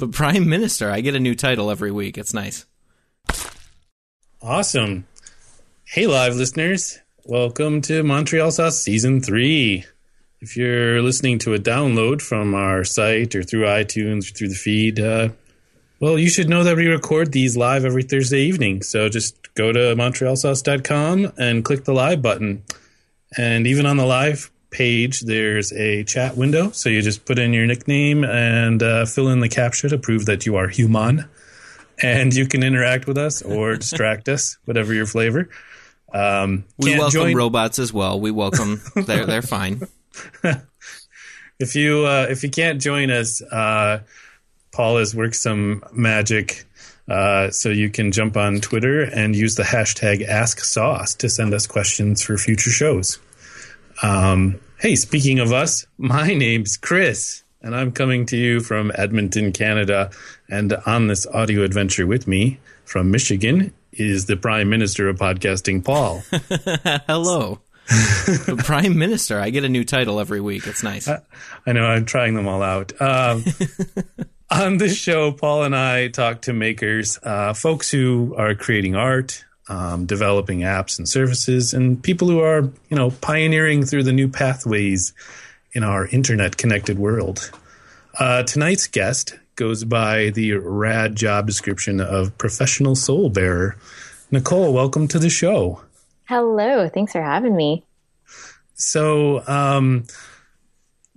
The Prime Minister. I get a new title every week. It's nice. Awesome. Hey, live listeners. Welcome to Montreal Sauce Season 3. If you're listening to a download from our site or through iTunes or through the feed, uh, well, you should know that we record these live every Thursday evening. So just go to montrealsauce.com and click the live button. And even on the live page, there's a chat window. So you just put in your nickname and uh, fill in the captcha to prove that you are human. And you can interact with us or distract us, whatever your flavor. Um, We welcome join- robots as well. We welcome. they're they're fine. if you uh, if you can't join us, uh, Paul has worked some magic. Uh, so you can jump on Twitter and use the hashtag AskSauce to send us questions for future shows. Um, hey, speaking of us, my name's Chris, and I'm coming to you from Edmonton, Canada. And on this audio adventure with me from Michigan is the Prime Minister of Podcasting, Paul. Hello. the Prime Minister. I get a new title every week. It's nice. I know I'm trying them all out. Um, on this show, Paul and I talk to makers, uh, folks who are creating art, um, developing apps and services, and people who are, you know, pioneering through the new pathways in our internet-connected world. Uh, tonight's guest goes by the rad job description of professional soul bearer. Nicole, welcome to the show. Hello, thanks for having me. So, um,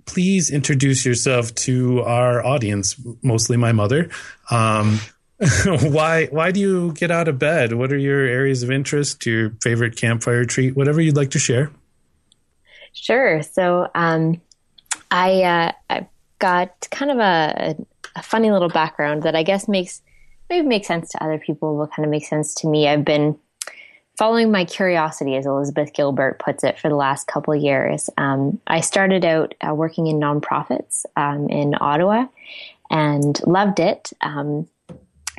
please introduce yourself to our audience, mostly my mother. Um, why why do you get out of bed? What are your areas of interest? Your favorite campfire treat? Whatever you'd like to share. Sure. So, um, I uh, I've got kind of a, a funny little background that I guess makes maybe makes sense to other people, will kind of make sense to me. I've been following my curiosity, as Elizabeth Gilbert puts it, for the last couple years. Um, I started out uh, working in nonprofits um, in Ottawa and loved it. Um,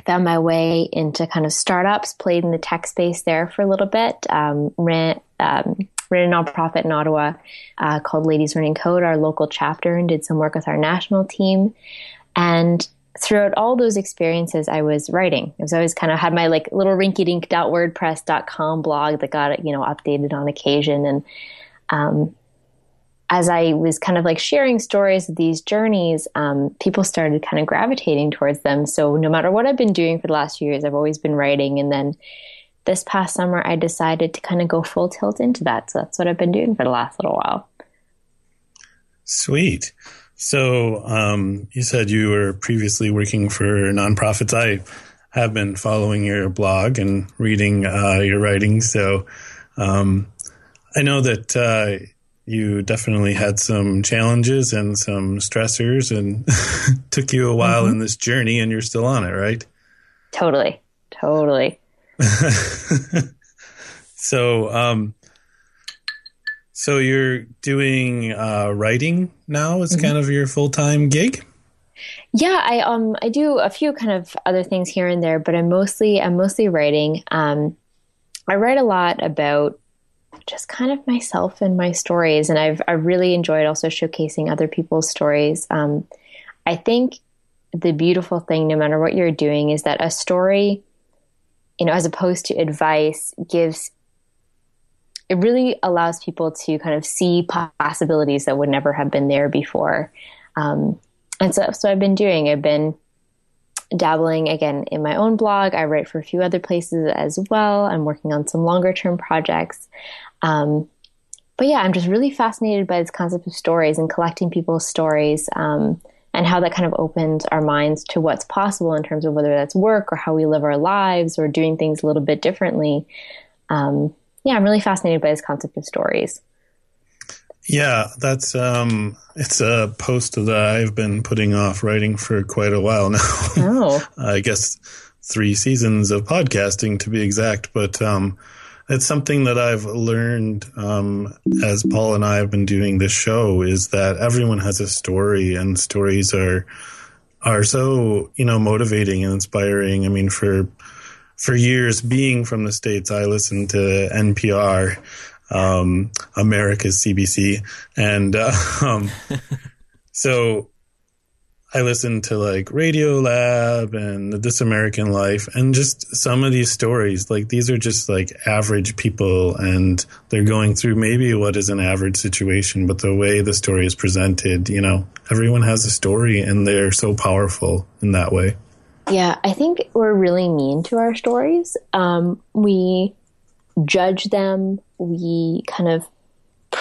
found my way into kind of startups, played in the tech space there for a little bit, um, ran, um, ran a nonprofit in Ottawa uh, called Ladies Learning Code, our local chapter, and did some work with our national team. And throughout all those experiences, I was writing. I was always kind of had my like little rinky-dink.wordpress.com blog that got, you know, updated on occasion. And um, as I was kind of like sharing stories of these journeys, um, people started kind of gravitating towards them. So no matter what I've been doing for the last few years, I've always been writing. And then this past summer, I decided to kind of go full tilt into that. So that's what I've been doing for the last little while. Sweet. So um, you said you were previously working for nonprofits. I have been following your blog and reading uh, your writing. So um, I know that uh, you definitely had some challenges and some stressors, and took you a while in this journey, and you're still on it, right? Totally. Totally. So, um, so you're doing uh, writing now as kind of your full time gig. Yeah, I um I do a few kind of other things here and there, but I'm mostly I'm mostly writing. Um, I write a lot about just kind of myself and my stories, and I've I really enjoyed also showcasing other people's stories. Um, I think the beautiful thing, no matter what you're doing, is that a story, you know, as opposed to advice, gives it really allows people to kind of see possibilities that would never have been there before. Um, and so, so I've been doing. I've been dabbling again in my own blog. I write for a few other places as well. I'm working on some longer term projects. Um, but yeah, I'm just really fascinated by this concept of stories and collecting people's stories um, and how that kind of opens our minds to what's possible in terms of whether that's work or how we live our lives or doing things a little bit differently. Um, yeah, I'm really fascinated by this concept of stories. Yeah, that's um, it's a post that I've been putting off writing for quite a while now. Oh, I guess three seasons of podcasting to be exact, but um, it's something that I've learned um, as Paul and I have been doing this show is that everyone has a story, and stories are are so you know motivating and inspiring. I mean, for for years being from the states, I listened to NPR, um, America's CBC, and uh, um, so I listen to like Radio Lab and This American Life and just some of these stories. Like these are just like average people and they're going through maybe what is an average situation, but the way the story is presented, you know, everyone has a story and they're so powerful in that way. Yeah, I think we're really mean to our stories. Um, we judge them. We kind of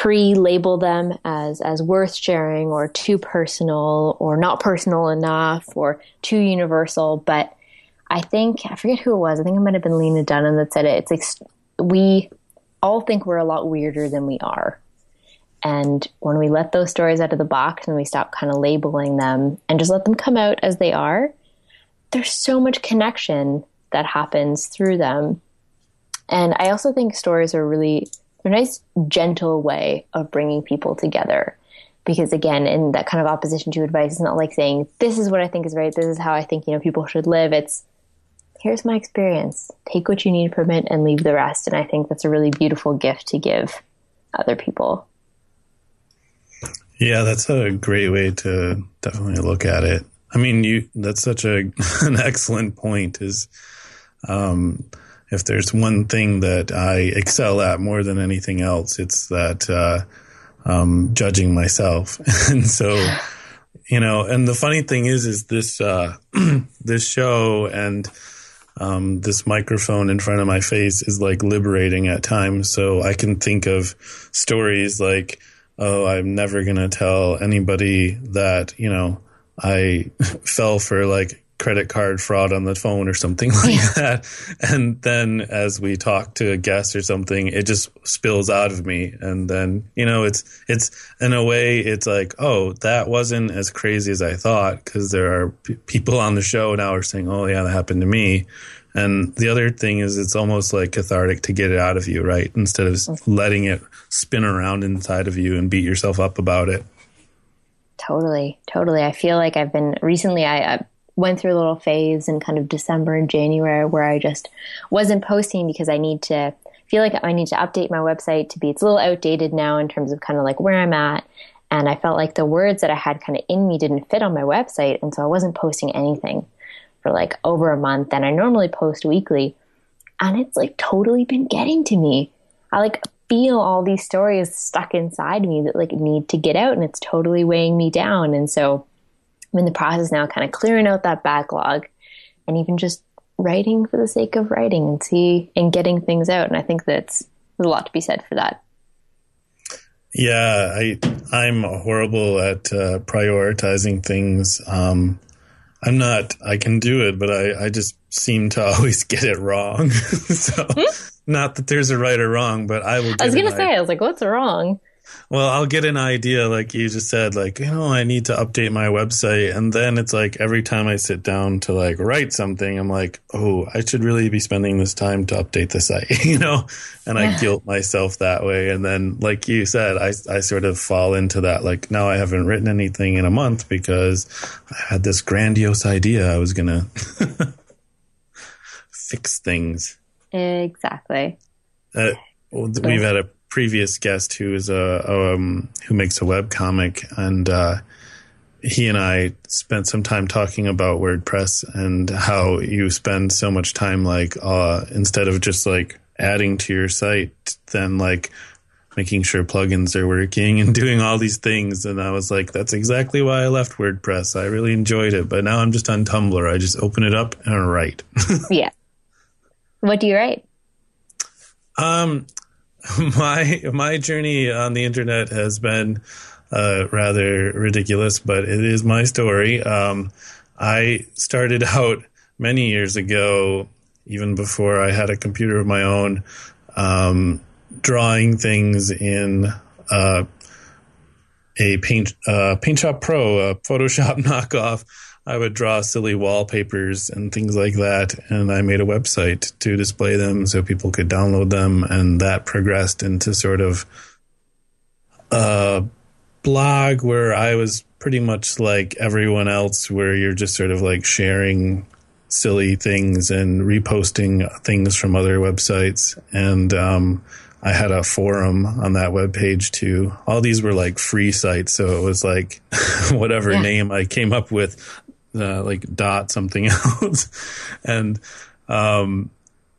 pre-label them as as worth sharing or too personal or not personal enough or too universal. But i think i forget who it was. I think it might have been lena dunham that said it. It's like we all think we're a lot weirder than we are. And when we let those stories out of the box and we stop kind of labeling them and just let them come out as they are there's so much connection that happens through them. And i also think stories are really a nice, gentle way of bringing people together. Because again, in that kind of opposition to advice, it's not like saying, this is what I think is right. This is how I think, you know, people should live. It's, here's my experience. Take what you need from it and leave the rest. And I think that's a really beautiful gift to give other people. Yeah, that's a great way to definitely look at it. I mean, you, that's such a, an excellent point is, um, if there's one thing that I excel at more than anything else, it's that uh, um, judging myself. and so, you know, and the funny thing is, is this uh, this show and um, this microphone in front of my face is like liberating at times. So I can think of stories like, oh, I'm never gonna tell anybody that you know I fell for like credit card fraud on the phone or something like yeah. that. And then as we talk to a guest or something, it just spills out of me. And then, you know, it's, it's in a way, it's like, oh, that wasn't as crazy as I thought because there are p- people on the show now are saying, oh, yeah, that happened to me. And the other thing is, it's almost like cathartic to get it out of you, right? Instead of mm. letting it spin around inside of you and beat yourself up about it. Totally, totally. I feel like I've been recently. I, I went through a little phase in kind of December and January where I just wasn't posting because I need to feel like I need to update my website to be it's a little outdated now in terms of kind of like where I'm at. And I felt like the words that I had kind of in me didn't fit on my website. And so I wasn't posting anything for like over a month. And I normally post weekly. And it's like totally been getting to me. I like feel all these stories stuck inside me that like need to get out and it's totally weighing me down. And so I'm in the process now, kind of clearing out that backlog and even just writing for the sake of writing and see and getting things out. And I think that's there's a lot to be said for that. Yeah, I I'm horrible at uh, prioritizing things. Um, I'm not. I can do it, but I I just seem to always get it wrong. so, hmm? not that there's a right or wrong, but I will. I was gonna say, I was like, what's wrong? Well, I'll get an idea, like you just said, like, you know, I need to update my website. And then it's like every time I sit down to like write something, I'm like, oh, I should really be spending this time to update the site, you know? And I guilt myself that way. And then, like you said, I, I sort of fall into that, like, now I haven't written anything in a month because I had this grandiose idea I was going to fix things. Exactly. Uh, we've had a previous guest who is a um, who makes a web comic, and uh, he and I spent some time talking about WordPress and how you spend so much time like uh, instead of just like adding to your site, then like making sure plugins are working and doing all these things. And I was like, that's exactly why I left WordPress. I really enjoyed it, but now I'm just on Tumblr. I just open it up and write. yeah. What do you write? Um, my my journey on the internet has been uh, rather ridiculous, but it is my story. Um, I started out many years ago, even before I had a computer of my own, um, drawing things in uh, a paint uh, Paint Shop Pro, a Photoshop knockoff I would draw silly wallpapers and things like that. And I made a website to display them so people could download them. And that progressed into sort of a blog where I was pretty much like everyone else, where you're just sort of like sharing silly things and reposting things from other websites. And um, I had a forum on that web page too. All these were like free sites, so it was like whatever Yeah. name I came up with, uh, like dot something else, and um,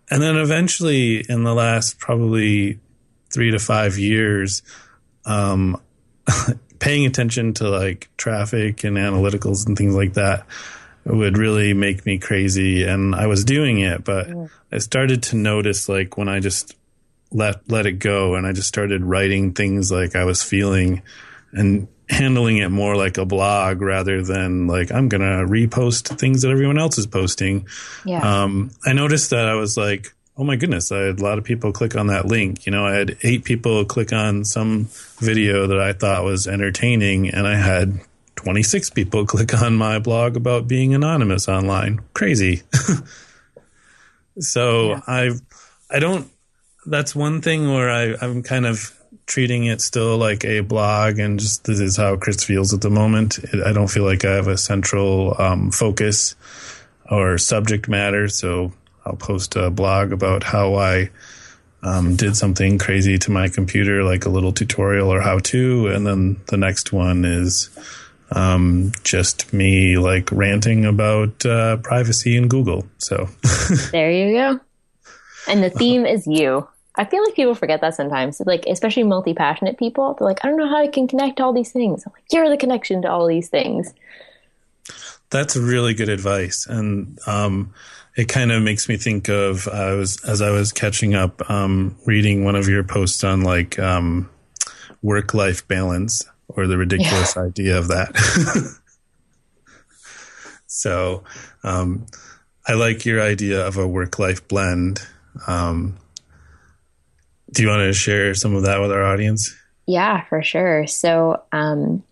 and then eventually in the last probably three to five years, um, paying attention to like traffic and analyticals and things like that would really make me crazy. And I was doing it but I started to notice like when I just let let it go and I just started writing things like I was feeling and handling it more like a blog rather than like I'm going to repost things that everyone else is posting Yeah. um, I noticed that I was like, oh my goodness, I had a lot of people click on that link. You know, I had eight people click on some video that I thought was entertaining, and I had 26 people click on my blog about being anonymous online. Crazy. so Yeah. I've, I don't, that's one thing where I, I'm kind of treating it still like a blog and just this is how Chris feels at the moment. I don't feel like I have a central um, focus or subject matter. So I'll post a blog about how I um, did something crazy to my computer, like a little tutorial or how to. And then the next one is um, just me like ranting about uh, privacy in Google. So There you go. And the theme is you. I feel like people forget that sometimes. Like, especially multi passionate people, they're like, I don't know how I can connect all these things. I'm like, you're the connection to all these things. That's really good advice, and um, it kind of makes me think of I was as I was catching up, um, reading one of your posts on like um, work life balance or the ridiculous idea of that. so, um, I like your idea of a work life blend. Um, do you want to share some of that with our audience? Yeah, for sure. So, um,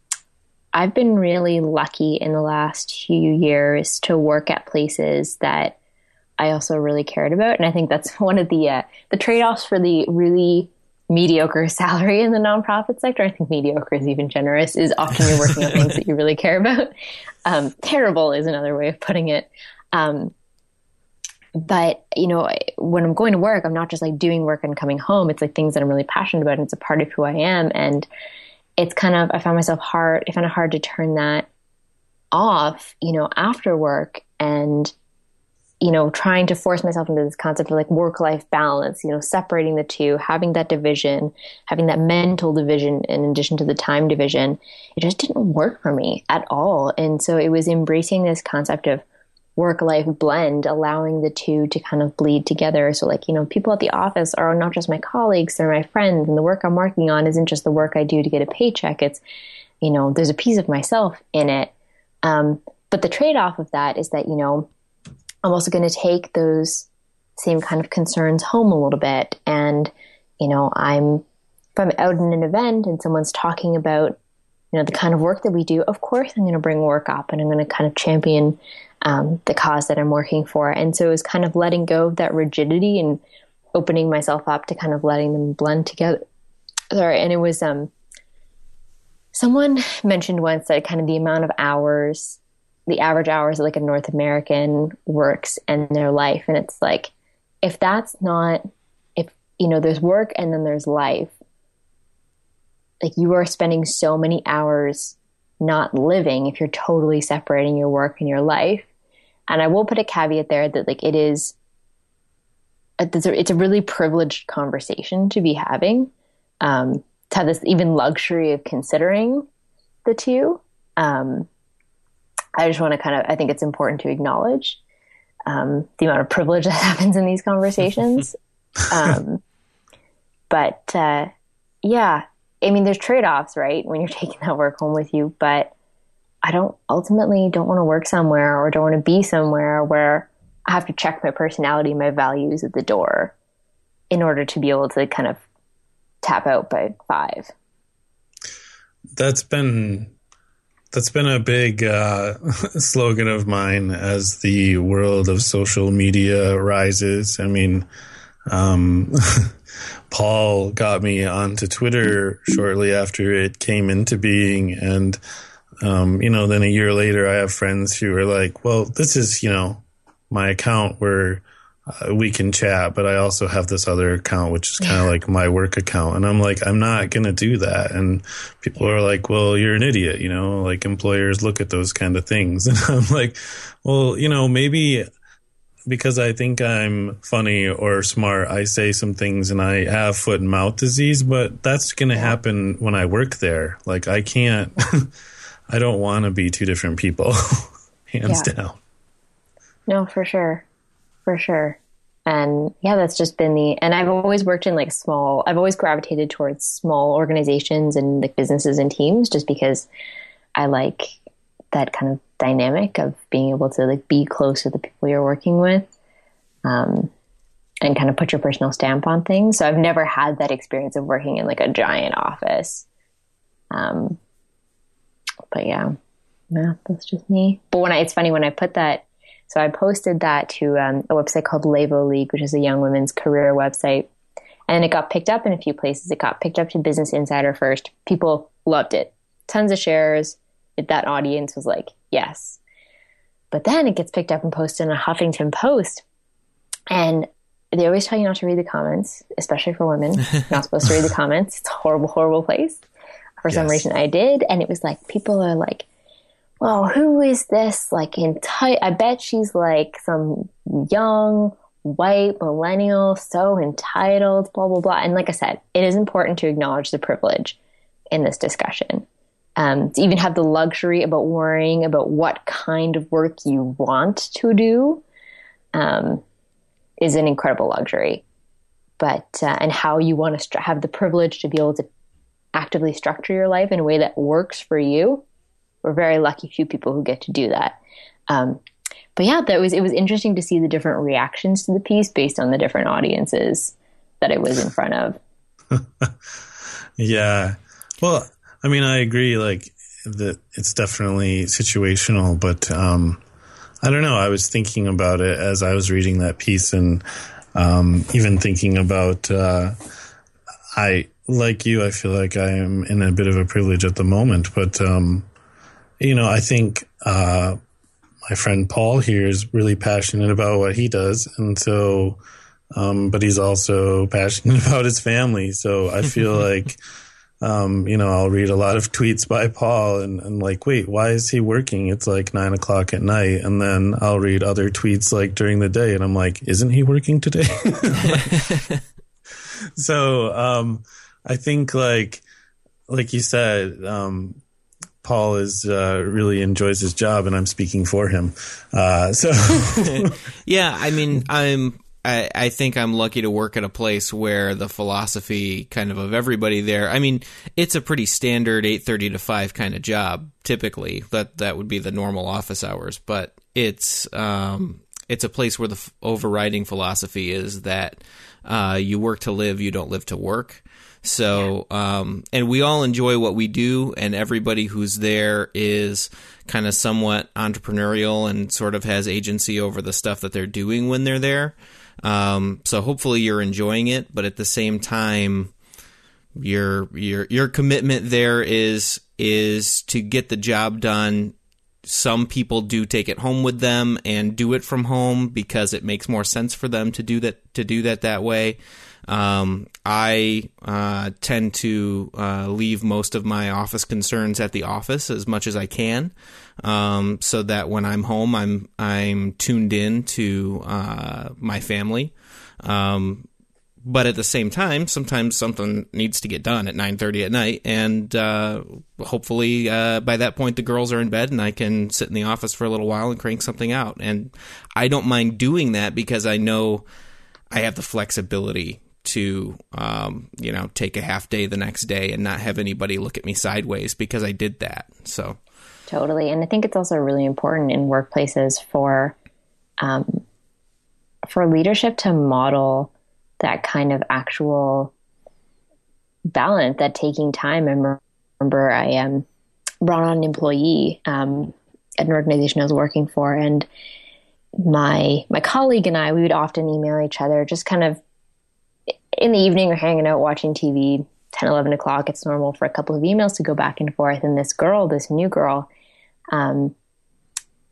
I've been really lucky in the last few years to work at places that I also really cared about, and I think that's one of the uh, the trade offs for the really mediocre salary in the nonprofit sector. I think mediocre is even generous. Is often you're working on things that you really care about. Um, terrible is another way of putting it. Um, but you know when i'm going to work i'm not just like doing work and coming home. It's like things that i'm really passionate about and it's a part of who i am. And it's kind of i found myself hard i found it hard to turn that off you know after work and you know trying to force myself into this concept of like work life balance you know separating the two having that division having that mental division in addition to the time division. It just didn't work for me at all. And so it was embracing this concept of work life blend, allowing the two to kind of bleed together. So, like, you know, people at the office are not just my colleagues, they're my friends, and the work I'm working on isn't just the work I do to get a paycheck. It's, you know, there's a piece of myself in it. Um, but the trade off of that is that, you know, I'm also going to take those same kind of concerns home a little bit. And, you know, I'm, if I'm out in an event and someone's talking about, you know, the kind of work that we do, of course I'm going to bring work up and I'm going to kind of champion um, the cause that I'm working for. And so it was kind of letting go of that rigidity and opening myself up to kind of letting them blend together. And it was um someone mentioned once that kind of the amount of hours, the average hours that like a North American works in their life. And it's like if that's not if you know, there's work and then there's life, like you are spending so many hours not living if you're totally separating your work and your life. And I will put a caveat there that like it is it's a, it's a really privileged conversation to be having um, to have this even luxury of considering the two. Um, I just want to kind of I think it's important to acknowledge um, the amount of privilege that happens in these conversations. um, but uh, yeah, I mean, there's trade offs, right? When you're taking that work home with you, but I don't ultimately don't want to work somewhere or don't want to be somewhere where I have to check my personality, my values at the door in order to be able to kind of tap out by five. That's been that's been a big uh, slogan of mine as the world of social media rises. I mean, um, Paul got me onto Twitter shortly after it came into being, and um, you know, then a year later, I have friends who are like, "Well, this is you know my account where uh, we can chat, but I also have this other account, which is kind of like my work account. And I'm like, I'm not going to do that. And people are like, well, you're an idiot. You know, like employers look at those kind of things. And I'm like, well, you know, maybe because I think I'm funny or smart, I say some things and I have foot and mouth disease, but that's going to happen when I work there. Like I can't, I don't want to be two different people, hands Yeah. down. No, for sure. For sure. And yeah, that's just been the, and I've always worked in like small, I've always gravitated towards small organizations and like businesses and teams just because I like that kind of dynamic of being able to like be close to the people you're working with. Um, and kind of put your personal stamp on things. So I've never had that experience of working in like a giant office. Um, but yeah, yeah, that's just me. But when I, it's funny when I put that, so I posted that to um, a website called Levo League, which is a young women's career website, and it got picked up in a few places. It got picked up to Business Insider first. People loved it, tons of shares. It, that audience was like, yes. But then it gets picked up and posted in a Huffington Post, and they always tell you not to read the comments, especially for women. You're not supposed to read the comments. It's a horrible, horrible place. For some reason, I did, and it was like people are like, "Well, who is this? Like, enti- I bet she's like some young white millennial, so entitled, blah blah blah." And like I said, it is important to acknowledge the privilege in this discussion. Um, to even have the luxury about worrying about what kind of work you want to do um, is an incredible luxury. But uh, and how you want to stru- have the privilege to be able to actively structure your life in a way that works for you. We're very lucky few people who get to do that. Um, but yeah, that was it was interesting to see the different reactions to the piece based on the different audiences that it was in front of. Yeah. Well, I mean, I agree. Like that, it's definitely situational, but um, I don't know. I was thinking about it as I was reading that piece, and um, even thinking about. Uh, I like you. I feel like I am in a bit of a privilege at the moment, but um, you know, I think uh, my friend Paul here is really passionate about what he does, and so. Um, but he's also passionate about his family, so I feel like um, you know, I'll read a lot of tweets by Paul and, and like, wait, why is he working? It's like nine o'clock at night. And then I'll read other tweets like during the day and I'm like, isn't he working today? so, um, I think like, like you said, um, Paul is, uh, really enjoys his job and I'm speaking for him. Uh, so Yeah, I mean, I'm. I, I think I'm lucky to work at a place where the philosophy kind of of everybody there. I mean, it's a pretty standard 8:30 to 5 kind of job typically. That that would be the normal office hours, but it's um it's a place where the f- overriding philosophy is that uh, you work to live, you don't live to work. So, um, and we all enjoy what we do, and everybody who's there is kind of somewhat entrepreneurial and sort of has agency over the stuff that they're doing when they're there. Um, so hopefully you're enjoying it, but at the same time, your your your commitment there is is to get the job done. Some people do take it home with them and do it from home because it makes more sense for them to do that to do that that way. Um, I uh, tend to uh, leave most of my office concerns at the office as much as I can, um, so that when I'm home, I'm I'm tuned in to uh, my family. Um, but at the same time, sometimes something needs to get done at 9:30 at night, and uh, hopefully uh, by that point the girls are in bed and I can sit in the office for a little while and crank something out. And I don't mind doing that because I know I have the flexibility to, um, you know, take a half day the next day and not have anybody look at me sideways because I did that. So Totally. And I think it's also really important in workplaces for um, for leadership to model that kind of actual balance, that taking time. I remember I um, brought on an employee um, at an organization I was working for, and my my colleague and I we would often email each other, just kind of in the evening or hanging out watching TV. 10, 11 o'clock, it's normal for a couple of emails to go back and forth. And this girl, this new girl, um,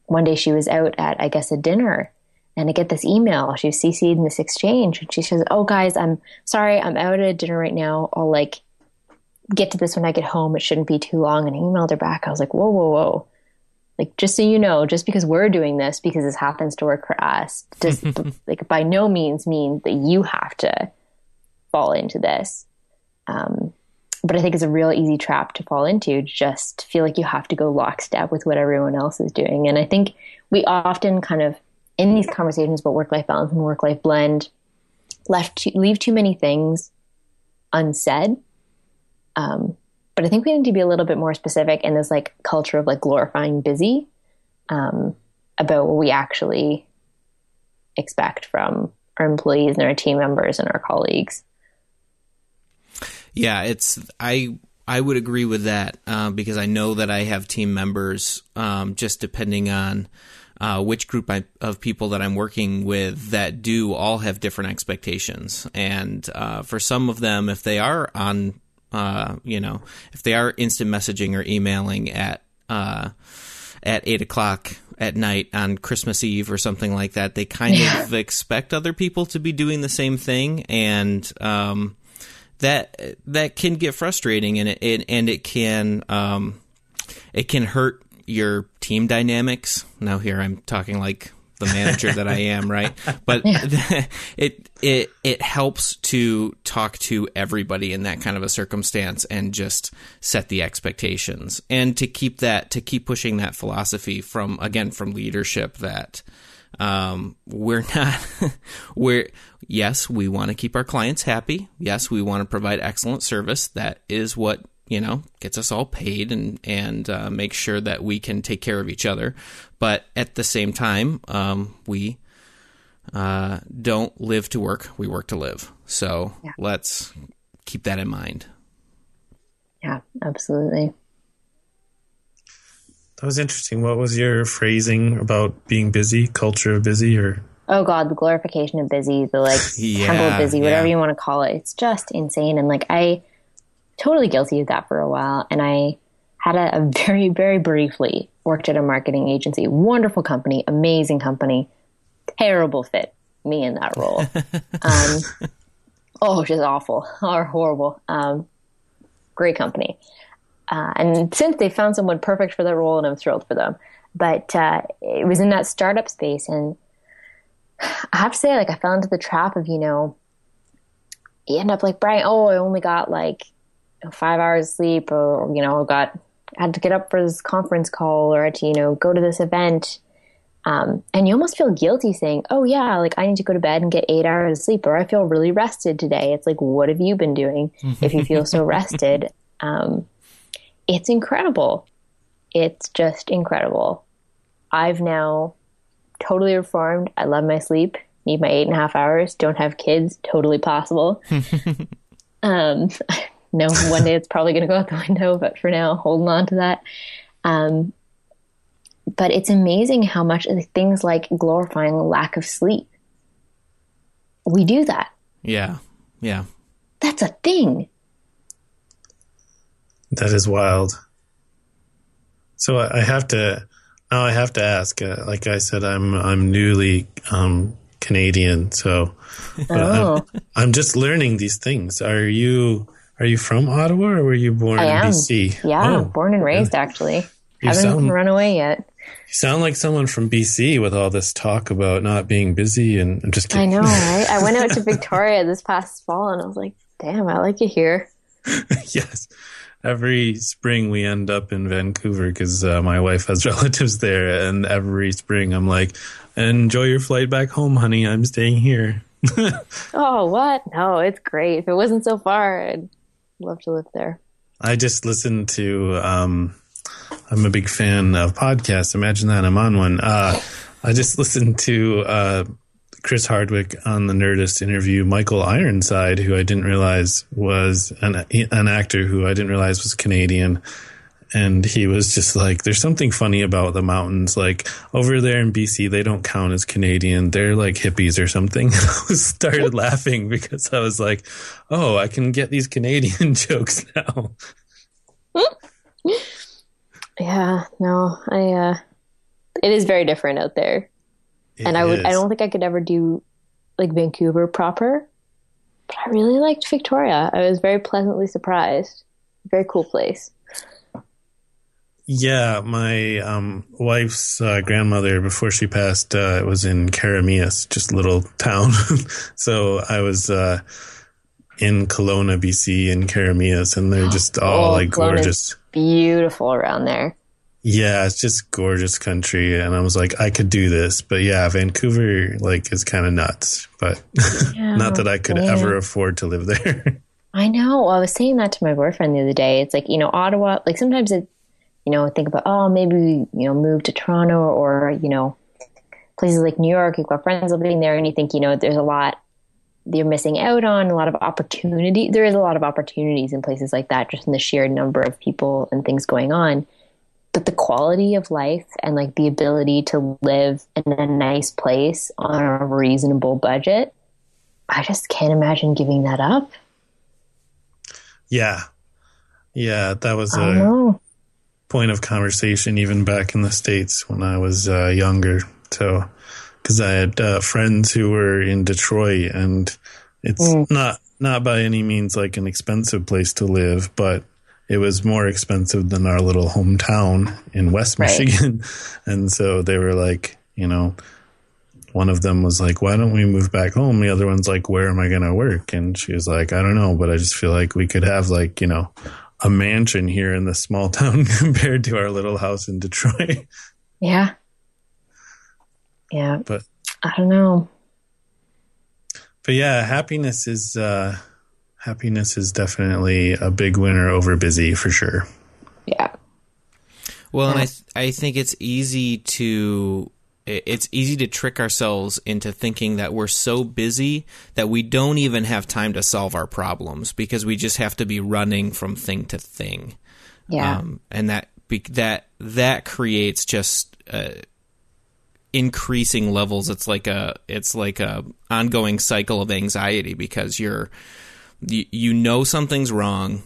one day she was out at, I guess, a dinner And I get this email. She was CC'd in this exchange. And she says, Oh, guys, I'm sorry. I'm out at dinner right now. I'll like get to this when I get home. It shouldn't be too long. And I emailed her back. I was like, Whoa, whoa, whoa. Like, just so you know, just because we're doing this, because this happens to work for us, does like by no means mean that you have to fall into this. Um, but I think it's a real easy trap to fall into. Just feel like you have to go lockstep with what everyone else is doing. And I think we often kind of in these conversations about work life balance and work life blend, left leave too many things unsaid. Um, but I think we need to be a little bit more specific in this like culture of like glorifying busy um, about what we actually expect from our employees and our team members and our colleagues. Yeah, it's I I would agree with that uh, because I know that I have team members um, just depending on uh, which group I, of people that I'm working with that do all have different expectations, and uh, for some of them, if they are on, uh, you know, if they are instant messaging or emailing at uh, at eight o'clock at night on Christmas Eve or something like that, they kind yeah. of expect other people to be doing the same thing, and um, that that can get frustrating and it, it and it can um, it can hurt your team dynamics. Now here I'm talking like the manager that I am, right? But yeah. it it it helps to talk to everybody in that kind of a circumstance and just set the expectations and to keep that to keep pushing that philosophy from again from leadership that um, we're not, we're, yes, we want to keep our clients happy. Yes, we want to provide excellent service. That is what, you know, gets us all paid and, and, uh, make sure that we can take care of each other. But at the same time, um, we, uh, don't live to work. We work to live. So yeah. let's keep that in mind. Yeah, absolutely. That was interesting. What was your phrasing about being busy, culture of busy, or? Oh God, the glorification of busy, the like yeah, temple of busy, whatever yeah. you want to call it. It's just insane. And like I, totally guilty of that for a while. And I had a, a very, very briefly worked at a marketing agency, wonderful company, amazing company, terrible fit me in that role. um, oh, just awful or horrible. Um, great company. Uh, and since they found someone perfect for that role, and I'm thrilled for them. But uh, it was in that startup space, and I have to say, like, I fell into the trap of, you know, you end up like, Brian, oh, I only got like five hours of sleep, or, you know, got had to get up for this conference call, or had to, you know, go to this event. Um, and you almost feel guilty saying, oh, yeah, like I need to go to bed and get eight hours of sleep, or I feel really rested today. It's like, what have you been doing if you feel so rested? Um, it's incredible. It's just incredible. I've now totally reformed. I love my sleep. Need my eight and a half hours. Don't have kids. Totally possible. um, no, one day it's probably going to go out the window, but for now, holding on to that. Um, but it's amazing how much things like glorifying lack of sleep. We do that. Yeah. Yeah. That's a thing. That is wild. So I have to now. I have to ask. Uh, like I said, I'm I'm newly um, Canadian, so oh. I'm, I'm, just learning these things. Are you are you from Ottawa or were you born I in am. BC? Yeah, oh, born and raised yeah. actually. You Haven't sound, run away yet. You sound like someone from BC with all this talk about not being busy and I'm just kidding. I know, right? I went out to Victoria this past fall and I was like, damn, I like it here. yes every spring we end up in Vancouver because uh, my wife has relatives there, and every spring I'm like, "Enjoy your flight back home, honey. I'm staying here." oh, what? No, it's great. If it wasn't so far, I'd love to live there. I just listened to. Um, I'm a big fan of podcasts. Imagine that I'm on one. Uh, I just listened to uh, Chris Hardwick on the Nerdist interview Michael Ironside, who I didn't realize was an an actor who I didn't realize was Canadian. And he was just like, there's something funny about the mountains. Like over there in BC, they don't count as Canadian. They're like hippies or something. I started laughing because I was like, oh, I can get these Canadian jokes now. yeah, no, I, uh, it is very different out there. It and I would I don't think I could ever do like Vancouver proper. But I really liked Victoria. I was very pleasantly surprised. Very cool place. Yeah, my um, wife's uh, grandmother, before she passed, uh, was in Keremeos, just a little town. so I was uh, in Kelowna, BC, in Keremeos, and they're just all Oh, like Kelowna's gorgeous. Beautiful around there. Yeah, it's just gorgeous country, and I was like, I could do this, but yeah, Vancouver like is kind of nuts. But not that I could yeah. ever afford to live there. I know. Well, I was saying that to my boyfriend the other day. It's like, you know, Ottawa, like sometimes it, you know, think about, oh, maybe, you know, move to Toronto or, you know, places like New York, you've got friends living there and you think, you know, there's a lot you're missing out on, a lot of opportunity. There is a lot of opportunities in places like that, just in the sheer number of people and things going on. But the quality of life and like the ability to live in a nice place on a reasonable budget, I just can't imagine giving that up. yeah, yeah, that was a point of conversation even back in the states when I was uh, younger. So, because I had uh, friends who were in Detroit, and it's Mm. not not by any means like an expensive place to live, but it was more expensive than our little hometown in West Right. Michigan, and so they were like, you know. One of them was like, "Why don't we move back home?" The other one's like, "Where am I going to work?" And she was like, "I don't know, but I just feel like we could have like, you know, a mansion here in this small town compared to our little house in Detroit. Yeah. Yeah. But I don't know. but yeah, happiness is uh happiness is definitely a big winner over busy for sure. Yeah. Well, and I th- I think it's easy to it's easy to trick ourselves into thinking that we're so busy that we don't even have time to solve our problems because we just have to be running from thing to thing. Yeah. Um, and that be- that that creates just uh, increasing levels. It's like a it's like a ongoing cycle of anxiety because you're you, you know something's wrong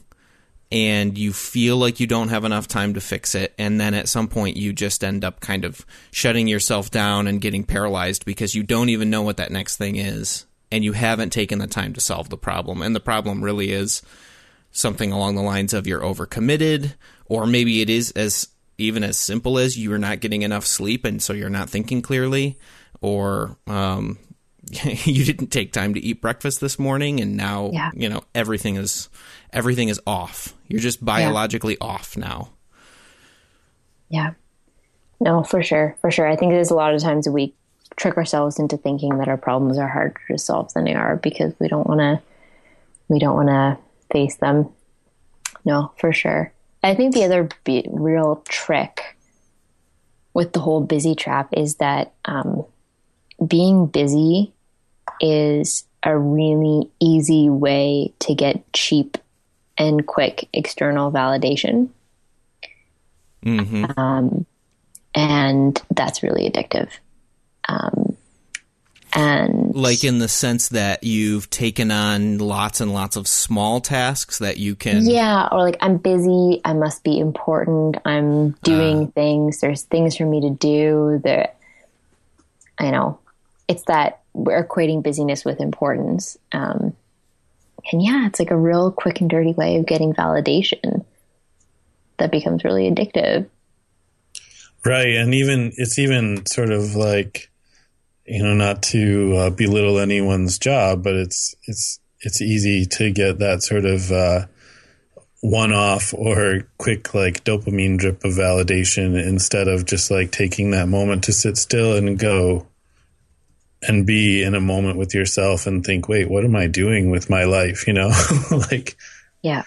and you feel like you don't have enough time to fix it and then at some point you just end up kind of shutting yourself down and getting paralyzed because you don't even know what that next thing is and you haven't taken the time to solve the problem. And the problem really is something along the lines of you're overcommitted or maybe it is as even as simple as you're not getting enough sleep and so you're not thinking clearly or um, you didn't take time to eat breakfast this morning and now Yeah. you know everything is everything is off you're just biologically off now Yeah. No, for sure. For sure. I think there's a lot of times we trick ourselves into thinking that our problems are harder to solve than they are because we don't want to we don't want to face them. No, for sure. I think the other be- real trick with the whole busy trap is that um, being busy is a really easy way to get cheap and quick external validation Um, and that's really addictive. Um, and like in the sense that you've taken on lots and lots of small tasks that you can yeah, or like I'm busy, I must be important, I'm doing things, there's things for me to do. That I know it's that we're equating busyness with importance. Um, and yeah, it's like a real quick and dirty way of getting validation that becomes really addictive. Right, and even it's even sort of like you know not to uh, belittle anyone's job, but it's it's it's easy to get that sort of uh, one-off or quick like dopamine drip of validation instead of just like taking that moment to sit still and go and be in a moment with yourself and think, wait, what am I doing with my life? You know, like Yeah.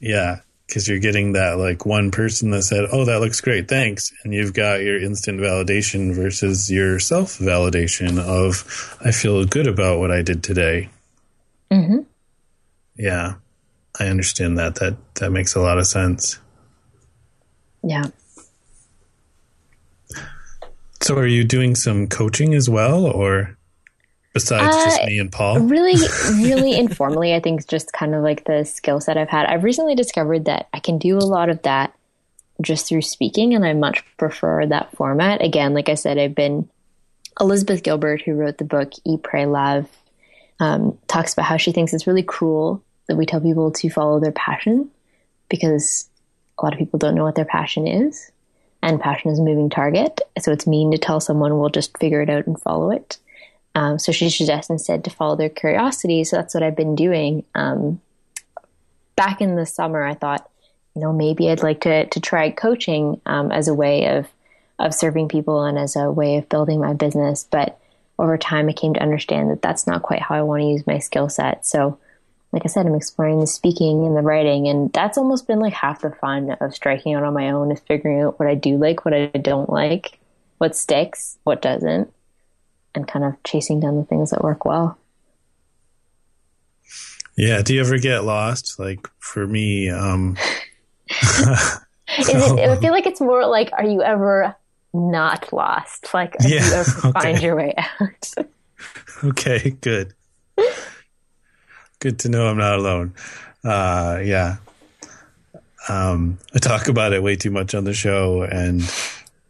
yeah, because you're getting that like one person that said, "Oh, that looks great, thanks," and you've got your instant validation versus your self validation of, "I feel good about what I did today." hmm Yeah, I understand that. That that makes a lot of sense. Yeah. So, are you doing some coaching as well, or besides just Uh, me and Paul? really really informally i think just kind of like the skill set i've had i've recently discovered that i can do a lot of that just through speaking and i much prefer that format again like i said i've been Elizabeth Gilbert, who wrote the book Eat, Pray, Love, um, talks about how she thinks it's really cruel that we tell people to follow their passion because a lot of people don't know what their passion is. And passion is a moving target. So it's mean to tell someone we'll just figure it out and follow it. Um, so she suggests instead to follow their curiosity. So that's what I've been doing. Um, back in the summer, I thought, you know, maybe I'd like to to try coaching um, as a way of of serving people and as a way of building my business. But over time, I came to understand that that's not quite how I want to use my skill set. So, like I said, I'm exploring the speaking and the writing, and that's almost been like half the fun of striking out on my own is figuring out what I do like, what I don't like, what sticks, what doesn't, and kind of chasing down the things that work well. Yeah. Do you ever get lost? Like for me, um, Is it, I feel like it's more like, are you ever not lost? Like, Yeah, you ever okay. find your way out? okay, good. Good to know I'm not alone. Uh, yeah. Um, I talk about it way too much on the show and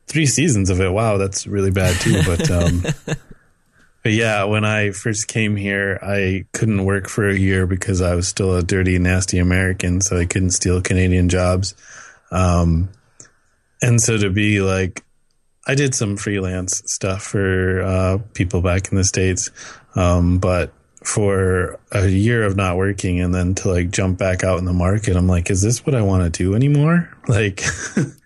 three seasons of it. Wow, that's really bad too. But, um, but yeah, when I first came here, I couldn't work for a year because I was still a dirty, nasty American. So I couldn't steal Canadian jobs. Um, and so to be like, I did some freelance stuff for uh, people back in the states, um, but for a year of not working and then to like jump back out in the market, I'm like, is this what I want to do anymore? Like,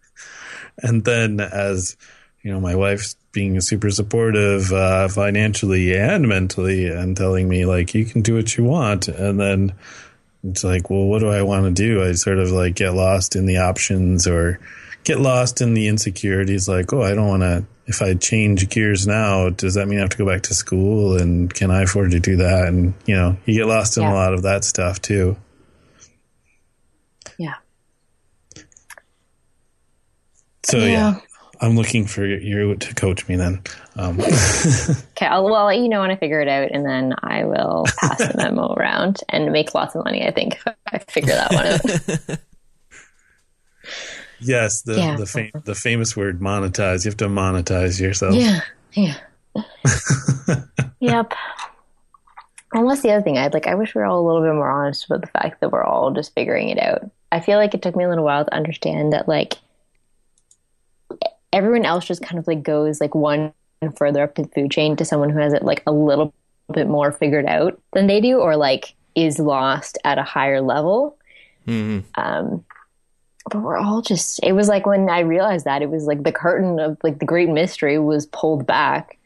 and then as you know, my wife's being super supportive uh, financially and mentally, and telling me like, you can do what you want, and then it's like, well, what do I want to do? I sort of like get lost in the options or get lost in the insecurities. Like, oh, I don't want to. If I change gears now, does that mean I have to go back to school? And can I afford to do that? And you know, you get lost in Yeah. a lot of that stuff too. yeah. So yeah, Yeah. I'm looking for you to coach me then. Um, Okay, I'll, well, I'll let you know when I figure it out, and then I will pass the memo around and make lots of money. I think if I figure that one out. yes, the Yeah. the fam- the famous word monetize. You have to monetize yourself. yeah, yeah, yep. And that's the other thing. I'd like. I wish we were all a little bit more honest about the fact that we're all just figuring it out. I feel like it took me a little while to understand that, like, everyone else just kind of like goes like one further up the food chain to someone who has it like a little bit more figured out than they do, or like is lost at a higher level. Mhm. Um, but we're all just. It was like when I realized that it was like the curtain of like the great mystery was pulled back.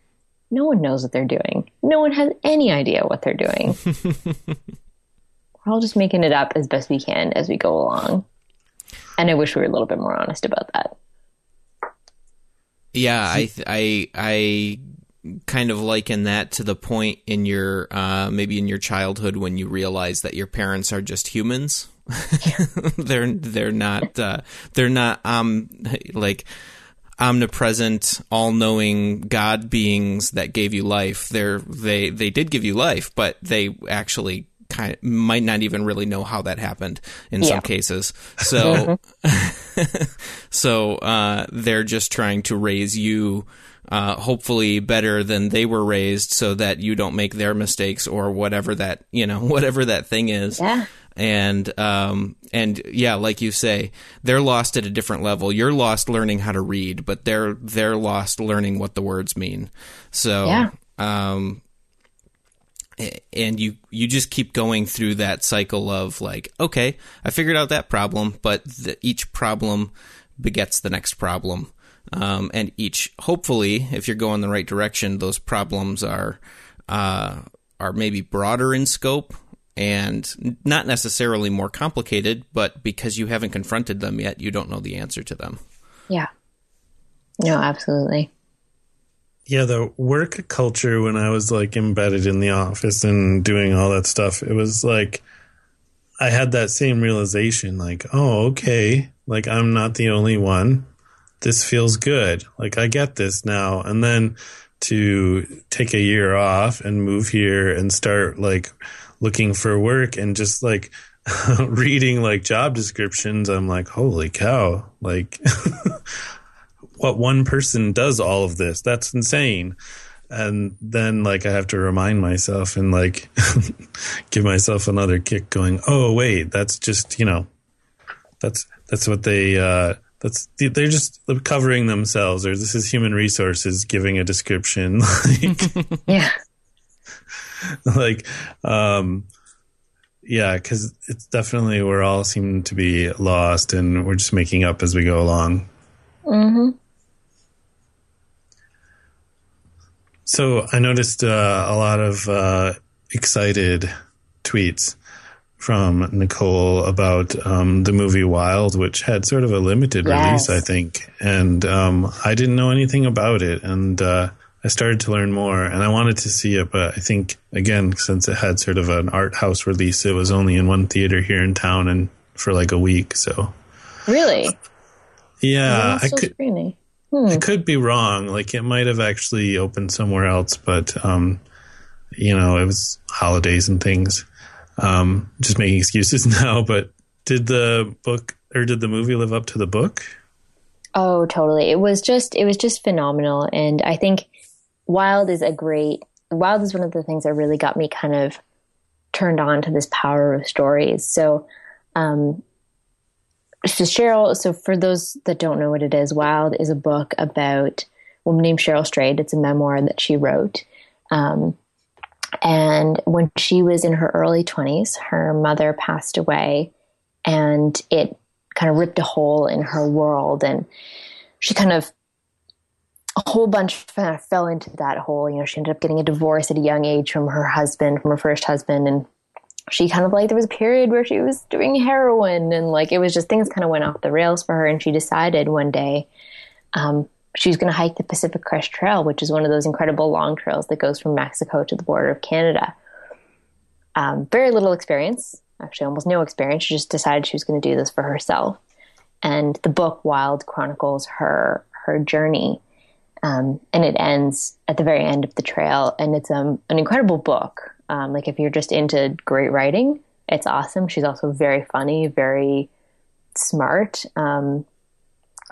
No one knows what they're doing. No one has any idea what they're doing. we're all just making it up as best we can as we go along. And I wish we were a little bit more honest about that. Yeah, I I I kind of liken that to the point in your uh, maybe in your childhood when you realize that your parents are just humans. they're they're not uh, they're not um like omnipresent, all-knowing God beings that gave you life. They're they they did give you life, but they actually kind of might not even really know how that happened in Yeah. some cases. So so uh, they're just trying to raise you uh, hopefully better than they were raised so that you don't make their mistakes or whatever that you know whatever that thing is Yeah. And um and yeah like you say they're lost at a different level. You're lost learning how to read but they're they're lost learning what the words mean. So Yeah. um and you you just keep going through that cycle of like okay i figured out that problem but the, each problem begets the next problem. Um, and each hopefully if you're going the right direction those problems are uh, are maybe broader in scope and not necessarily more complicated but because you haven't confronted them yet you don't know the answer to them Yeah. No, absolutely. Yeah, the work culture when I was like embedded in the office and doing all that stuff, it was like I had that same realization like, oh, okay, like I'm not the only one. This feels good. Like I get this now. And then to take a year off and move here and start like looking for work and just like reading like job descriptions, I'm like, holy cow. Like what one person does all of this. That's insane. and then like I have to remind myself and like give myself another kick going, "Oh, wait, that's just, you know, that's that's what they uh that's they're just covering themselves or this is human resources giving a description like yeah like um yeah because it's definitely we're all seem to be lost and we're just making up as we go along mm-hmm. so i noticed uh, a lot of uh, excited tweets from Nicole about um, the movie Wild, which had sort of a limited yes. release, I think. And um, I didn't know anything about it. And uh, I started to learn more and I wanted to see it. But I think, again, since it had sort of an art house release, it was only in one theater here in town and for like a week. So. Really? Yeah. I could. Hmm. I could be wrong. Like it might have actually opened somewhere else, but um, you know, it was holidays and things. Um, just making excuses now, but did the book or did the movie live up to the book? Oh, totally. It was just it was just phenomenal, and I think Wild is a great. Wild is one of the things that really got me kind of turned on to this power of stories. So, um, so Cheryl. So for those that don't know what it is, Wild is a book about a woman named Cheryl Strayed. It's a memoir that she wrote. Um, and when she was in her early 20s, her mother passed away and it kind of ripped a hole in her world. And she kind of, a whole bunch kind of fell into that hole. You know, she ended up getting a divorce at a young age from her husband, from her first husband. And she kind of like, there was a period where she was doing heroin and like it was just things kind of went off the rails for her. And she decided one day, um, she was going to hike the Pacific Crest Trail, which is one of those incredible long trails that goes from Mexico to the border of Canada. Um, very little experience, actually almost no experience. She just decided she was going to do this for herself. And the book Wild chronicles her her journey, um, and it ends at the very end of the trail. And it's um, an incredible book. Um, like if you're just into great writing, it's awesome. She's also very funny, very smart. Um,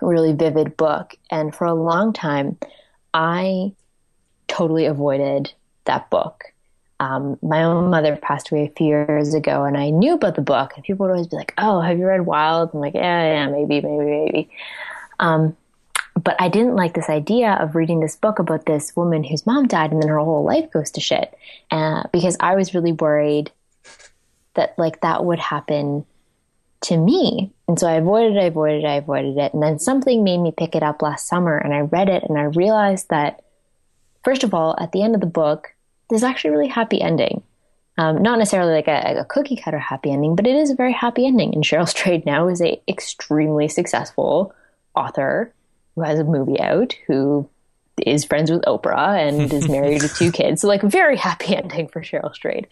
really vivid book. And for a long time, I totally avoided that book. Um, my own mother passed away a few years ago, and I knew about the book. And people would always be like, "Oh, have you read Wild?" I'm like, "Yeah, yeah, maybe, maybe, maybe." But I didn't like this idea of reading this book about this woman whose mom died, and then her whole life goes to shit. Uh, because I was really worried that like that would happen to me. And so I avoided it, I avoided it, I avoided it. And then something made me pick it up last summer and I read it and I realized that, first of all, at the end of the book, there's actually a really happy ending. Um, not necessarily like a, a, cookie cutter happy ending, but it is a very happy ending. And Cheryl Strayed now is a extremely successful author who has a movie out, who is friends with Oprah and is married with two kids. So like very happy ending for Cheryl Strayed.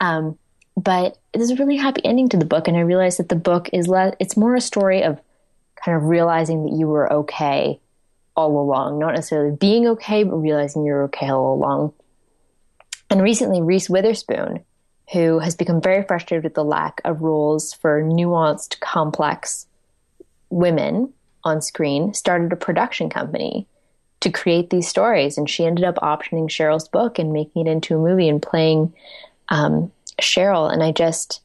Um, but there's a really happy ending to the book, and I realized that the book is less. It's more a story of kind of realizing that you were okay all along, not necessarily being okay, but realizing you're okay all along. And recently, Reese Witherspoon, who has become very frustrated with the lack of roles for nuanced, complex women on screen, started a production company to create these stories. And she ended up optioning Cheryl's book and making it into a movie and playing um, Cheryl, and I just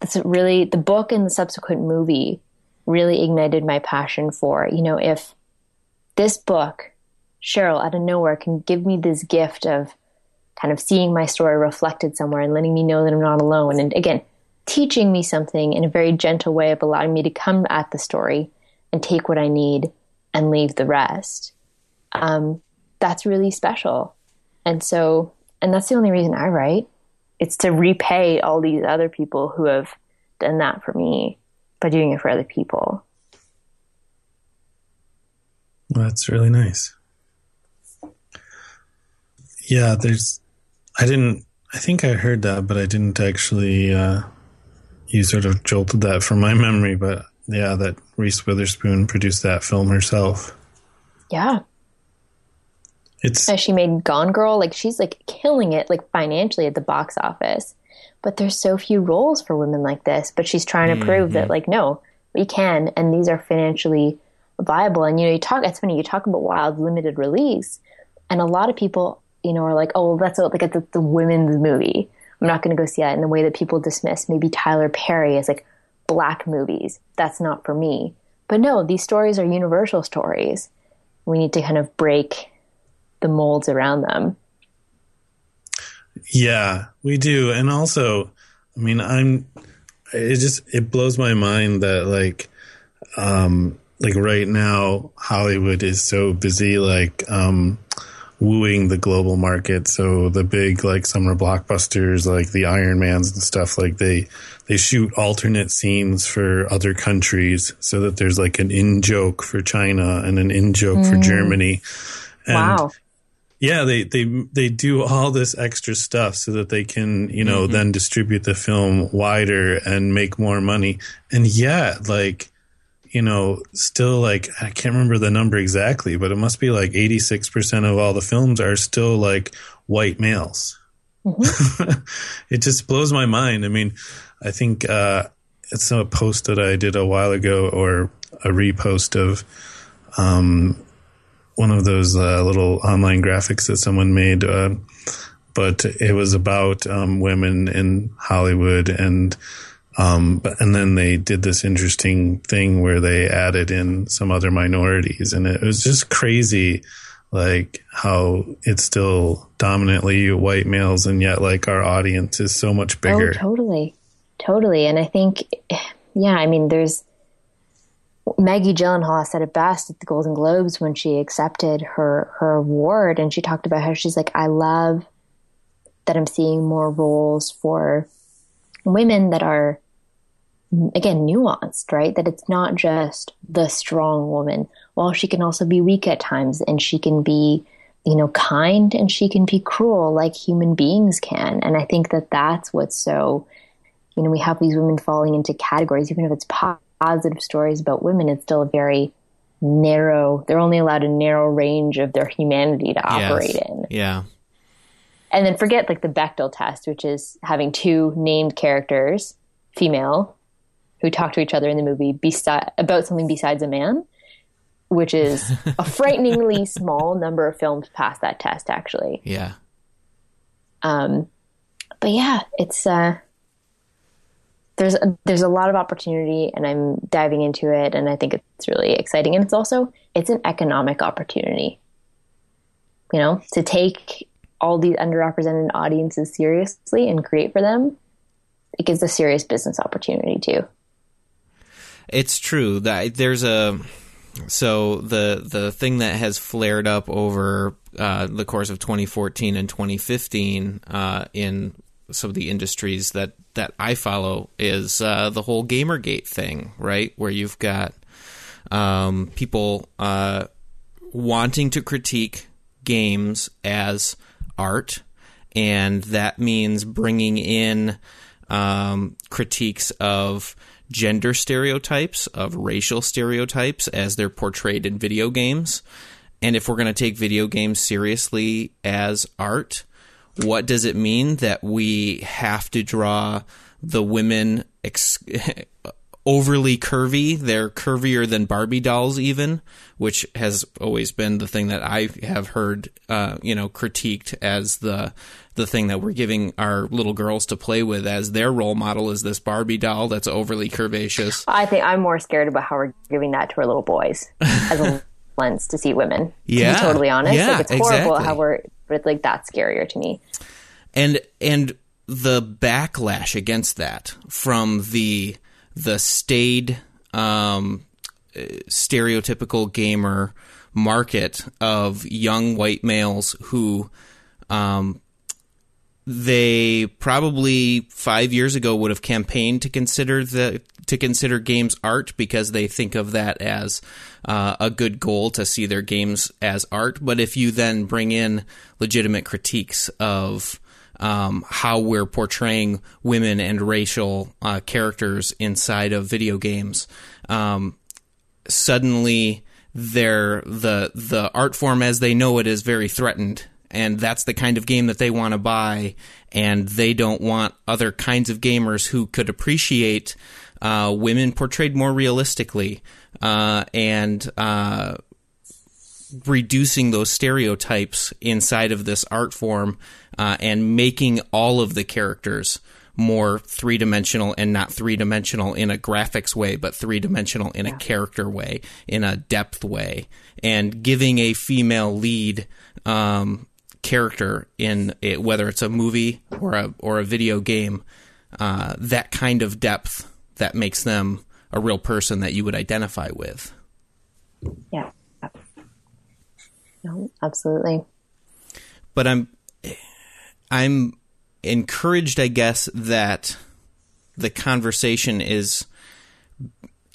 that's really the book and the subsequent movie really ignited my passion for you know if this book Cheryl out of nowhere can give me this gift of kind of seeing my story reflected somewhere and letting me know that I'm not alone and again teaching me something in a very gentle way of allowing me to come at the story and take what I need and leave the rest. Um, that's really special. And so, and that's the only reason I write it's to repay all these other people who have done that for me by doing it for other people. Well, that's really nice. Yeah, there's. I didn't. I think I heard that, but I didn't actually. Uh, you sort of jolted that from my memory, but yeah, that Reese Witherspoon produced that film herself. Yeah, it's as she made Gone Girl, like she's like killing it, like financially at the box office. But there's so few roles for women like this. But she's trying to mm-hmm. prove that, like, no, we can, and these are financially viable. And you know, you talk. It's funny you talk about Wild limited release. And a lot of people, you know, are like, oh, well, that's a, like a, the women's movie. I'm not going to go see that in the way that people dismiss maybe Tyler Perry as like black movies. That's not for me. But no, these stories are universal stories. We need to kind of break the molds around them. Yeah, we do. And also, I mean, I'm, it just, it blows my mind that like, um, like right now, Hollywood is so busy, like, um, wooing the global market. So the big like summer blockbusters, like the Iron Mans and stuff, like they they shoot alternate scenes for other countries so that there's like an in joke for China and an in joke mm. for Germany. And wow. Yeah, they they they do all this extra stuff so that they can you know mm-hmm. then distribute the film wider and make more money. And yeah, like you know, still like, I can't remember the number exactly, but it must be like 86% of all the films are still like white males. Mm-hmm. it just blows my mind. I mean, I think, uh, it's a post that I did a while ago or a repost of, um, one of those uh, little online graphics that someone made. Uh, but it was about um, women in Hollywood and um, but, and then they did this interesting thing where they added in some other minorities and it was just crazy like how it's still dominantly white males and yet like our audience is so much bigger. Oh, totally. Totally. And I think, yeah, I mean, there's Maggie Gyllenhaal said it best at the Golden Globes when she accepted her, her award. And she talked about how she's like, I love that I'm seeing more roles for women that are again nuanced right? That it's not just the strong woman. While she can also be weak at times and she can be you know kind and she can be cruel like human beings can. And i think that that's what's so you know we have these women falling into categories even if it's positive stories about women it's still a very narrow they're only allowed a narrow range of their humanity to operate yes. in. Yeah. And then forget like the Bechdel test, which is having two named characters, female, who talk to each other in the movie besi- about something besides a man, which is a frighteningly small number of films pass that test, actually. Yeah. Um, but yeah, it's uh, there's a, there's a lot of opportunity, and I'm diving into it, and I think it's really exciting, and it's also it's an economic opportunity. You know, to take all these underrepresented audiences seriously and create for them, it gives a serious business opportunity too. It's true that there's a so the the thing that has flared up over uh, the course of 2014 and 2015 uh, in some of the industries that that I follow is uh, the whole GamerGate thing, right? Where you've got um, people uh, wanting to critique games as art, and that means bringing in um, critiques of gender stereotypes, of racial stereotypes as they're portrayed in video games. And if we're going to take video games seriously as art, what does it mean that we have to draw the women ex- overly curvy. They're curvier than Barbie dolls, even, which has always been the thing that I have heard, uh, you know, critiqued as the the thing that we're giving our little girls to play with as their role model is this Barbie doll that's overly curvaceous. I think I'm more scared about how we're giving that to our little boys as a lens to see women. Yeah, to be totally honest, yeah, like it's horrible exactly. how we're, but like that's scarier to me. And and the backlash against that from the the staid, um, stereotypical gamer market of young white males who um, they probably five years ago would have campaigned to consider the to consider games art because they think of that as uh, a good goal to see their games as art. But if you then bring in legitimate critiques of um, how we're portraying women and racial uh, characters inside of video games. Um, suddenly, they're, the the art form as they know it is very threatened, and that's the kind of game that they want to buy. And they don't want other kinds of gamers who could appreciate uh, women portrayed more realistically uh, and uh, reducing those stereotypes inside of this art form uh, and making all of the characters more three dimensional and not three dimensional in a graphics way, but three dimensional in a character way, in a depth way, and giving a female lead um, character in it, whether it's a movie or a or a video game, uh, that kind of depth that makes them a real person that you would identify with. Yeah. No, absolutely. But I'm I'm encouraged, I guess, that the conversation is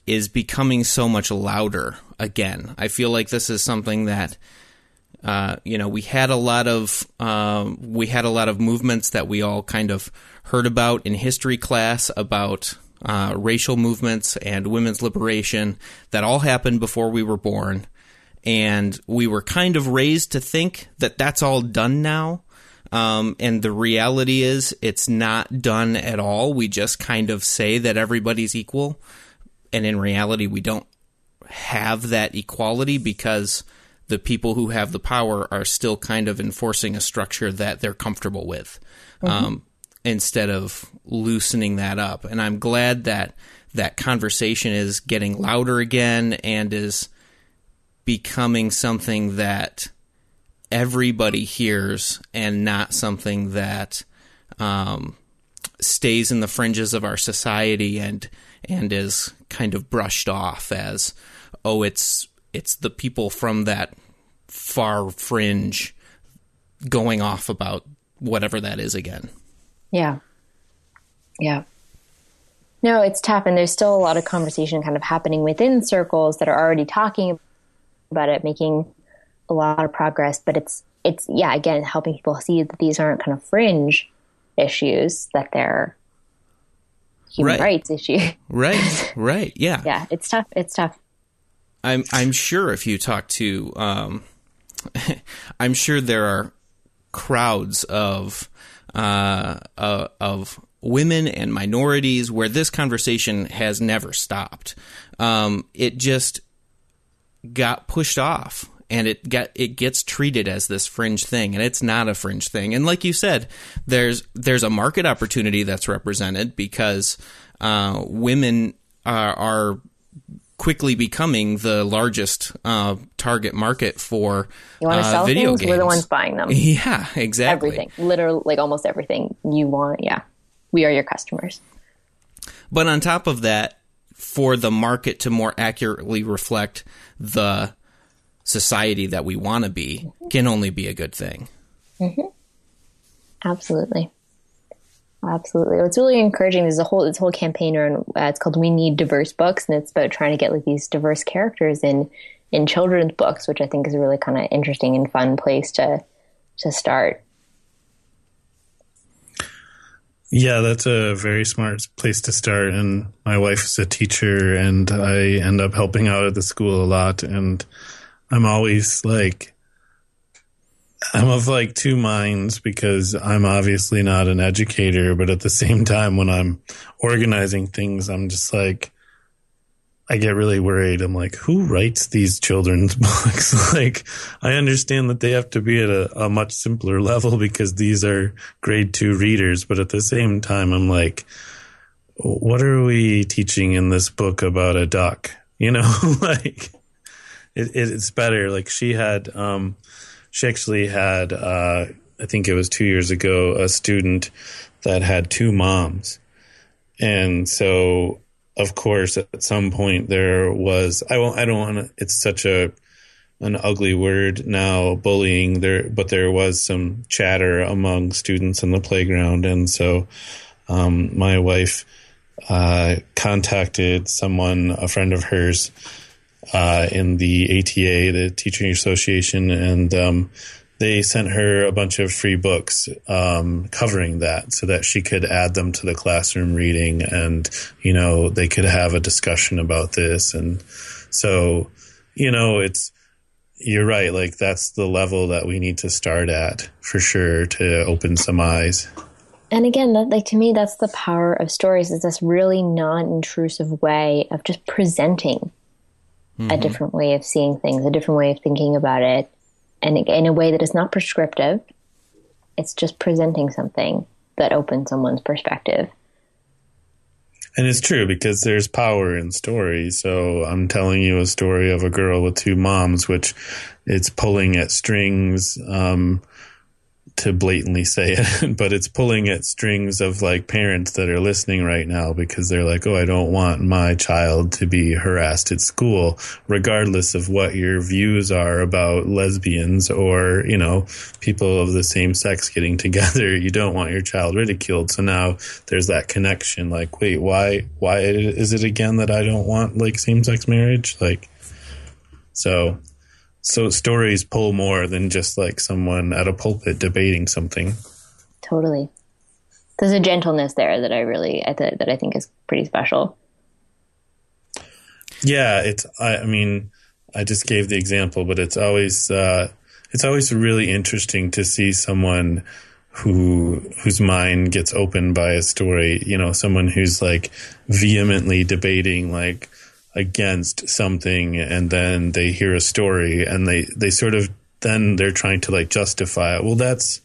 is becoming so much louder again. I feel like this is something that uh, you know we had a lot of uh, we had a lot of movements that we all kind of heard about in history class about uh, racial movements and women's liberation that all happened before we were born, and we were kind of raised to think that that's all done now. Um, and the reality is, it's not done at all. We just kind of say that everybody's equal. And in reality, we don't have that equality because the people who have the power are still kind of enforcing a structure that they're comfortable with mm-hmm. um, instead of loosening that up. And I'm glad that that conversation is getting louder again and is becoming something that everybody hears and not something that um, stays in the fringes of our society and and is kind of brushed off as oh it's it's the people from that far fringe going off about whatever that is again. Yeah. Yeah. No, it's tough and there's still a lot of conversation kind of happening within circles that are already talking about it making a lot of progress, but it's it's yeah, again, helping people see that these aren't kind of fringe issues, that they're human right. rights issue. right, right, yeah, yeah. It's tough. It's tough. I'm I'm sure if you talk to, um, I'm sure there are crowds of uh, uh, of women and minorities where this conversation has never stopped. Um, it just got pushed off and it get it gets treated as this fringe thing and it's not a fringe thing and like you said there's there's a market opportunity that's represented because uh, women are, are, quickly becoming the largest uh, target market for you want to uh, sell video things games. we're the ones buying them yeah exactly everything literally like almost everything you want yeah we are your customers but on top of that for the market to more accurately reflect the society that we want to be can only be a good thing. Mm-hmm. Absolutely. Absolutely. What's really encouraging is a whole this whole campaign around uh, it's called We Need Diverse Books, and it's about trying to get like these diverse characters in in children's books, which I think is a really kind of interesting and fun place to to start. Yeah, that's a very smart place to start. And my wife is a teacher, and I end up helping out at the school a lot. And I'm always like, I'm of like two minds because I'm obviously not an educator, but at the same time, when I'm organizing things, I'm just like, I get really worried. I'm like, who writes these children's books? like, I understand that they have to be at a, a, much simpler level because these are grade two readers. But at the same time, I'm like, what are we teaching in this book about a duck? You know, like, it, it's better. Like she had, um, she actually had, uh, I think it was two years ago, a student that had two moms. And so, of course, at some point there was, I won't, I don't want to, it's such a, an ugly word now, bullying there, but there was some chatter among students in the playground. And so, um, my wife, uh, contacted someone, a friend of hers, uh, in the ATA, the Teaching Association, and um, they sent her a bunch of free books um, covering that so that she could add them to the classroom reading and, you know, they could have a discussion about this. And so, you know, it's, you're right. Like that's the level that we need to start at for sure to open some eyes. And again, that, like to me, that's the power of stories is this really non-intrusive way of just presenting a different way of seeing things, a different way of thinking about it, and in a way that is not prescriptive. It's just presenting something that opens someone's perspective. And it's true because there's power in stories. So I'm telling you a story of a girl with two moms, which it's pulling at strings. Um, to blatantly say it, but it's pulling at strings of like parents that are listening right now because they're like, oh, I don't want my child to be harassed at school, regardless of what your views are about lesbians or, you know, people of the same sex getting together. You don't want your child ridiculed. So now there's that connection like, wait, why, why is it again that I don't want like same sex marriage? Like, so so stories pull more than just like someone at a pulpit debating something. Totally. There's a gentleness there that I really I th- that I think is pretty special. Yeah, it's I, I mean, I just gave the example, but it's always uh, it's always really interesting to see someone who whose mind gets opened by a story, you know, someone who's like vehemently debating like against something and then they hear a story and they they sort of then they're trying to like justify it well that's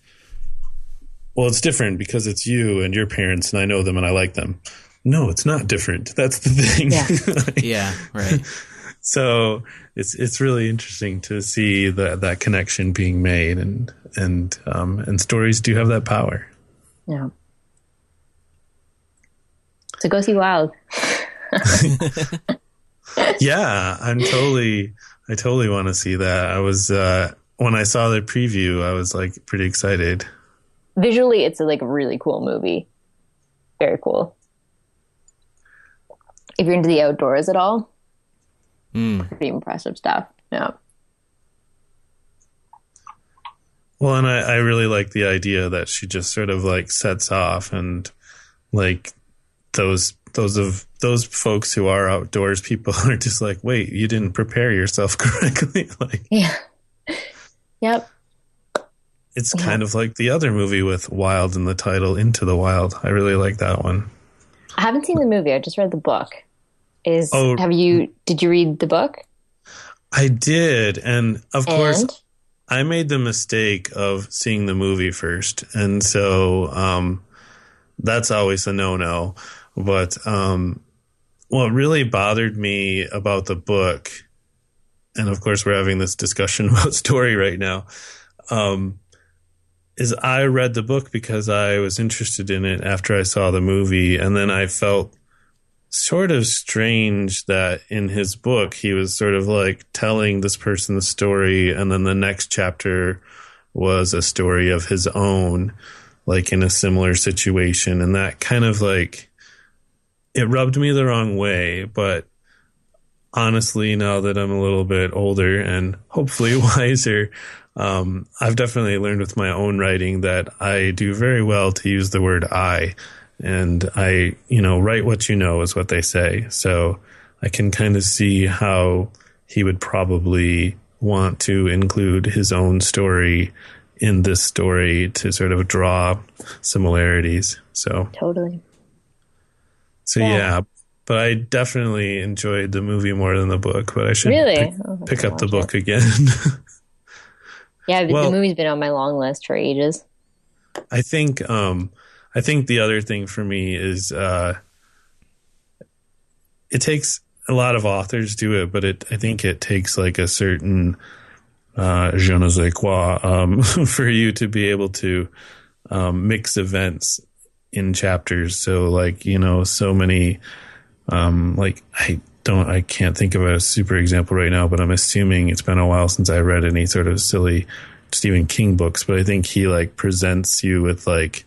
well it's different because it's you and your parents and I know them and I like them no it's not different that's the thing Yeah, yeah right. so it's it's really interesting to see that that connection being made and and um and stories do have that power Yeah. So go see Wild. yeah, I'm totally, I totally want to see that. I was, uh, when I saw the preview, I was like pretty excited. Visually, it's a, like a really cool movie. Very cool. If you're into the outdoors at all, pretty impressive stuff. Yeah. Well, and I, I really like the idea that she just sort of like sets off and like those those of those folks who are outdoors people are just like, wait, you didn't prepare yourself correctly. like Yeah. Yep. it's kind of like the other movie with wild in the title, Into the Wild. I really like that one. I haven't seen the movie. I just read the book. Is Oh. have you? Did you read the book? I did, and of course I made the mistake of seeing the movie first, and so um, that's always a no-no. But um, what really bothered me about the book, and of course we're having this discussion about story right now, um, is I read the book because I was interested in it after I saw the movie, and then I felt sort of strange that in his book he was sort of like telling this person the story and then the next chapter was a story of his own like in a similar situation and that kind of like it rubbed me the wrong way but honestly now that I'm a little bit older and hopefully wiser um, I've definitely learned with my own writing that I do very well to use the word I and I, you know, write what you know is what they say. So I can kind of see how he would probably want to include his own story in this story to sort of draw similarities. So, totally. So Yeah. yeah. But I definitely enjoyed the movie more than the book. But I should Really? pick, Oh, pick up the book again. Yeah, Well- the movie's been on my long list for ages. I think um I think the other thing for me is uh it takes a lot of authors do it, but it I think it takes like a certain uh je ne sais quoi um for you to be able to um mix events in chapters. So like, you know, so many um like I don't I can't think of a super example right now, but I'm assuming it's been a while since I read any sort of silly Stephen King books, but I think he like presents you with like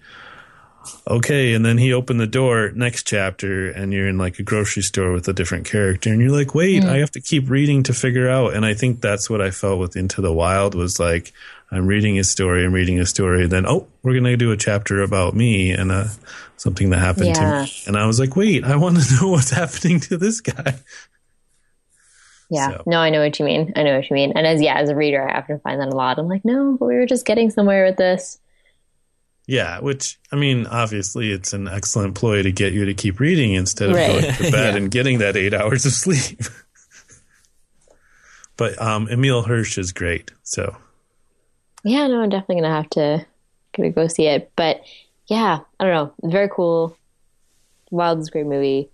okay, and then he opened the door next chapter and you're in like a grocery store with a different character and you're like, "Wait, I have to keep reading to figure out." And I think that's what I felt with Into the Wild was like I'm reading a story, I'm reading a story, then oh, we're going to do a chapter about me and uh something that happened Yeah. to me. And I was like, "Wait, I want to know what's happening to this guy." Yeah. So- No, I know what you mean. I know what you mean. And as yeah, as a reader, I often find that a lot. I'm like, no, but we were just getting somewhere with this. Yeah, which I mean, obviously, it's an excellent ploy to get you to keep reading instead of Right. going to bed Yeah. and getting that eight hours of sleep. but um, Emile Hirsch is great. So yeah, no, I'm definitely gonna have to gonna go see it. But yeah, I don't know, very cool. Wild is a great movie,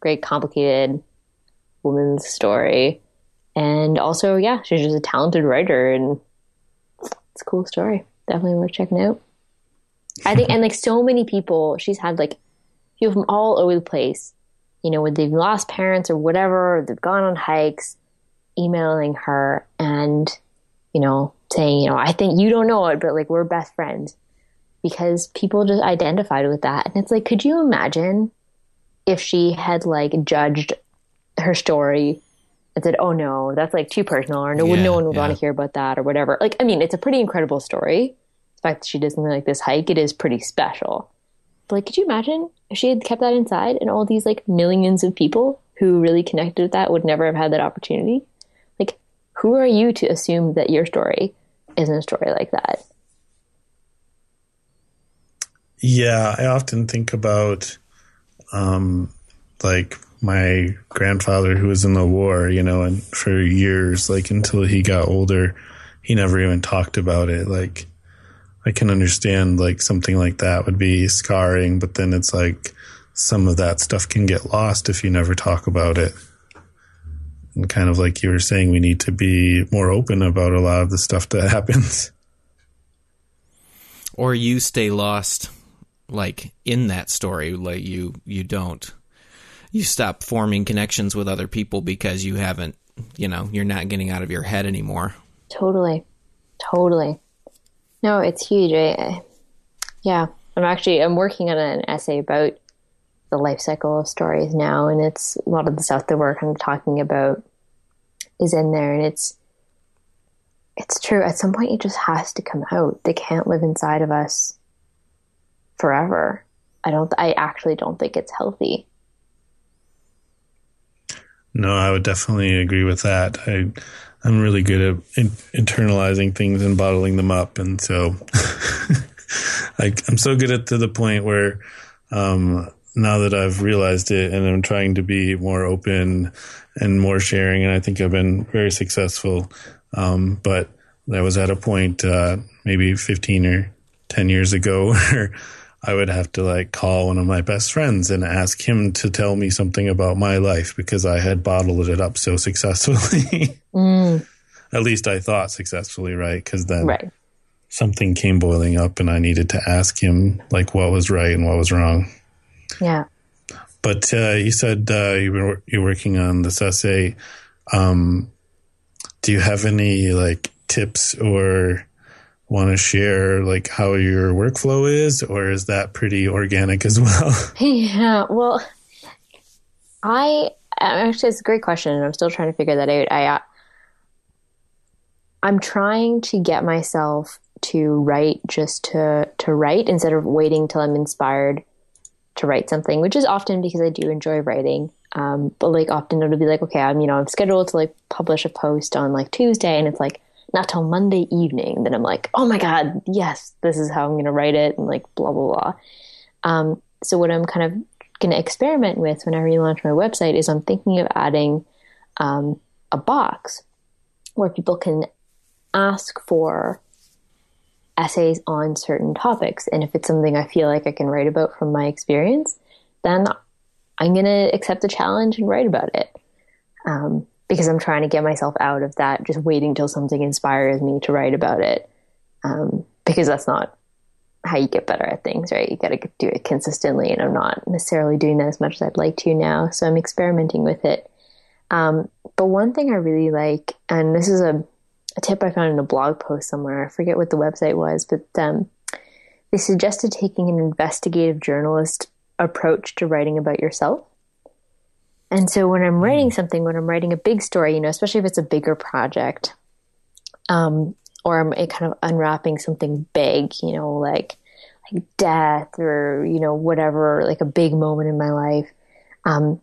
great complicated woman's story, and also yeah, she's just a talented writer, and it's a cool story. Definitely worth checking out. I think, and like so many people, she's had like people from all over the place. You know, when they've lost parents or whatever, or they've gone on hikes, emailing her and you know saying, you know, I think you don't know it, but like we're best friends because people just identified with that. And it's like, could you imagine if she had like judged her story and said, "Oh no, that's like too personal," or "No, Yeah, no one would yeah. want to hear about that," or whatever. Like, I mean, it's a pretty incredible story. The fact that she did something like this hike, it is pretty special. But like, could you imagine if she had kept that inside, and all these like millions of people who really connected with that would never have had that opportunity? Who are you to assume that your story isn't a story like that? Yeah, I often think about um, like my grandfather who was in the war, you know, and for years, like until he got older, he never even talked about it. Like, I can understand like something like that would be scarring, but then it's like some of that stuff can get lost if you never talk about it. And kind of like you were saying, we need to be more open about a lot of the stuff that happens. or you stay lost like in that story like you you don't you stop forming connections with other people because you haven't you know you're not getting out of your head anymore Totally. Totally. No, it's huge. I, I- yeah. I'm actually I'm working on an essay about the life cycle of stories now and it's a lot of the stuff that we're kind of talking about is in there and it's it's true. At some point it just has to come out. They can't live inside of us forever. I don't I actually don't think it's healthy. No, I would definitely agree with that. I, I'm really good at in, internalizing things and bottling them up, and so I, I'm so good at to the point where um, now that I've realized it and I'm trying to be more open and more sharing, and I think I've been very successful. Um, but I was at a point uh, maybe 15 or 10 years ago where I would have to like call one of my best friends and ask him to tell me something about my life because I had bottled it up so successfully. At least I thought successfully, right? Because then Right. something came boiling up and I needed to ask him like what was right and what was wrong. Yeah. But uh, you said uh, you were you're working on this essay. Um, do you have any like tips or want to share like how your workflow is, or is that pretty organic as well? Yeah, well, I actually it's a great question, and I'm still trying to figure that out. I uh, I'm trying to get myself to write just to to write instead of waiting till I'm inspired to write something, which is often because I do enjoy writing. Um, but like often it'll be like, okay, I'm you know I'm scheduled to like publish a post on like Tuesday, and it's like not till Monday evening. Then I'm like, oh my god, yes, this is how I'm going to write it, and like blah blah blah. Um, so what I'm kind of going to experiment with when I relaunch my website is I'm thinking of adding um, a box where people can ask for essays on certain topics, and if it's something I feel like I can write about from my experience, then I'm going to accept the challenge and write about it. Um, because I'm trying to get myself out of that, just waiting till something inspires me to write about it. Um, because that's not how you get better at things, right? You got to do it consistently, and I'm not necessarily doing that as much as I'd like to now. So I'm experimenting with it. Um, but one thing I really like, and this is a, a tip I found in a blog post somewhere, I forget what the website was, but um, they suggested taking an investigative journalist approach to writing about yourself. And so when I'm writing something, when I'm writing a big story, you know, especially if it's a bigger project, um, or I'm kind of unwrapping something big, you know, like like death or you know whatever, like a big moment in my life. Um,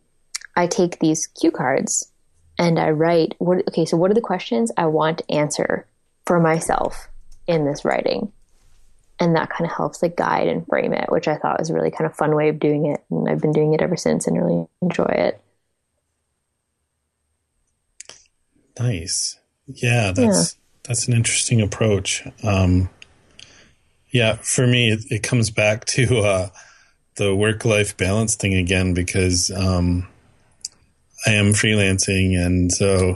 I take these cue cards and I write what. Okay, so what are the questions I want to answer for myself in this writing? And that kind of helps like guide and frame it, which I thought was a really kind of fun way of doing it, and I've been doing it ever since and really enjoy it. Nice. Yeah, that's yeah. that's an interesting approach. Um, yeah, for me, it, it comes back to uh, the work life balance thing again because um, I am freelancing and so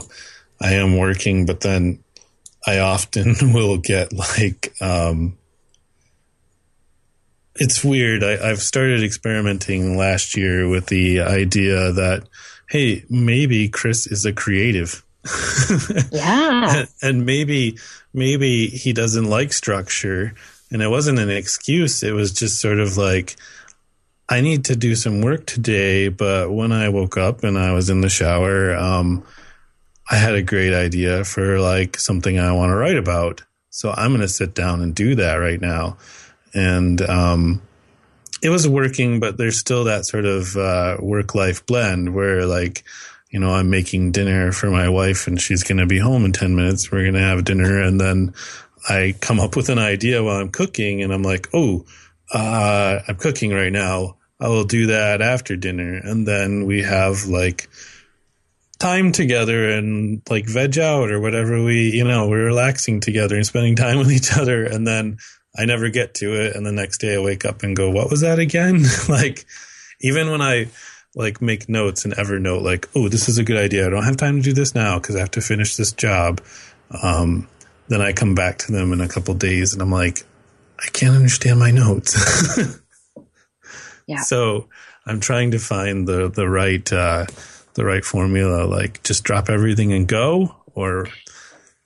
I am working, but then I often will get like um, it's weird. I, have started experimenting last year with the idea that, hey, maybe Chris is a creative. yeah. and, and maybe, maybe he doesn't like structure. And it wasn't an excuse. It was just sort of like, I need to do some work today. But when I woke up and I was in the shower, um, I had a great idea for like something I want to write about. So I'm going to sit down and do that right now and um, it was working, but there's still that sort of uh, work life blend where like you know I'm making dinner for my wife and she's going to be home in ten minutes. We're going to have dinner, and then I come up with an idea while I'm cooking, and I'm like, oh, uh, I'm cooking right now. I will do that after dinner, and then we have like time together and like veg out or whatever we you know we're relaxing together and spending time with each other and then I never get to it. And the next day I wake up and go, what was that again? like, even when I like make notes in Evernote, like, oh, this is a good idea. I don't have time to do this now because I have to finish this job. Um, then I come back to them in a couple days and I'm like, I can't understand my notes. yeah. So I'm trying to find the, the right, uh, the right formula, like just drop everything and go or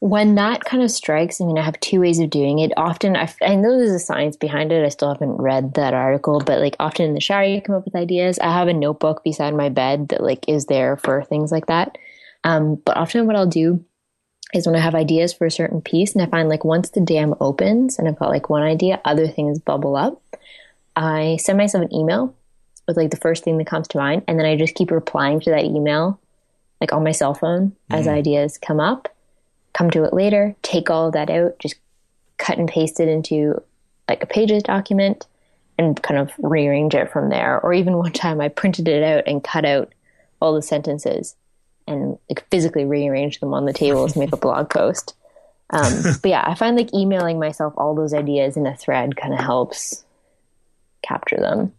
when that kind of strikes, I mean, I have two ways of doing it. Often, I, I know there's a science behind it. I still haven't read that article, but like often in the shower, you come up with ideas. I have a notebook beside my bed that like is there for things like that. Um, but often, what I'll do is when I have ideas for a certain piece, and I find like once the dam opens and I've got like one idea, other things bubble up. I send myself an email with like the first thing that comes to mind, and then I just keep replying to that email, like on my cell phone, mm. as ideas come up come to it later, take all of that out, just cut and paste it into like a pages document and kind of rearrange it from there. Or even one time I printed it out and cut out all the sentences and like physically rearrange them on the table to make a blog post. Um, but yeah, I find like emailing myself all those ideas in a thread kind of helps capture them.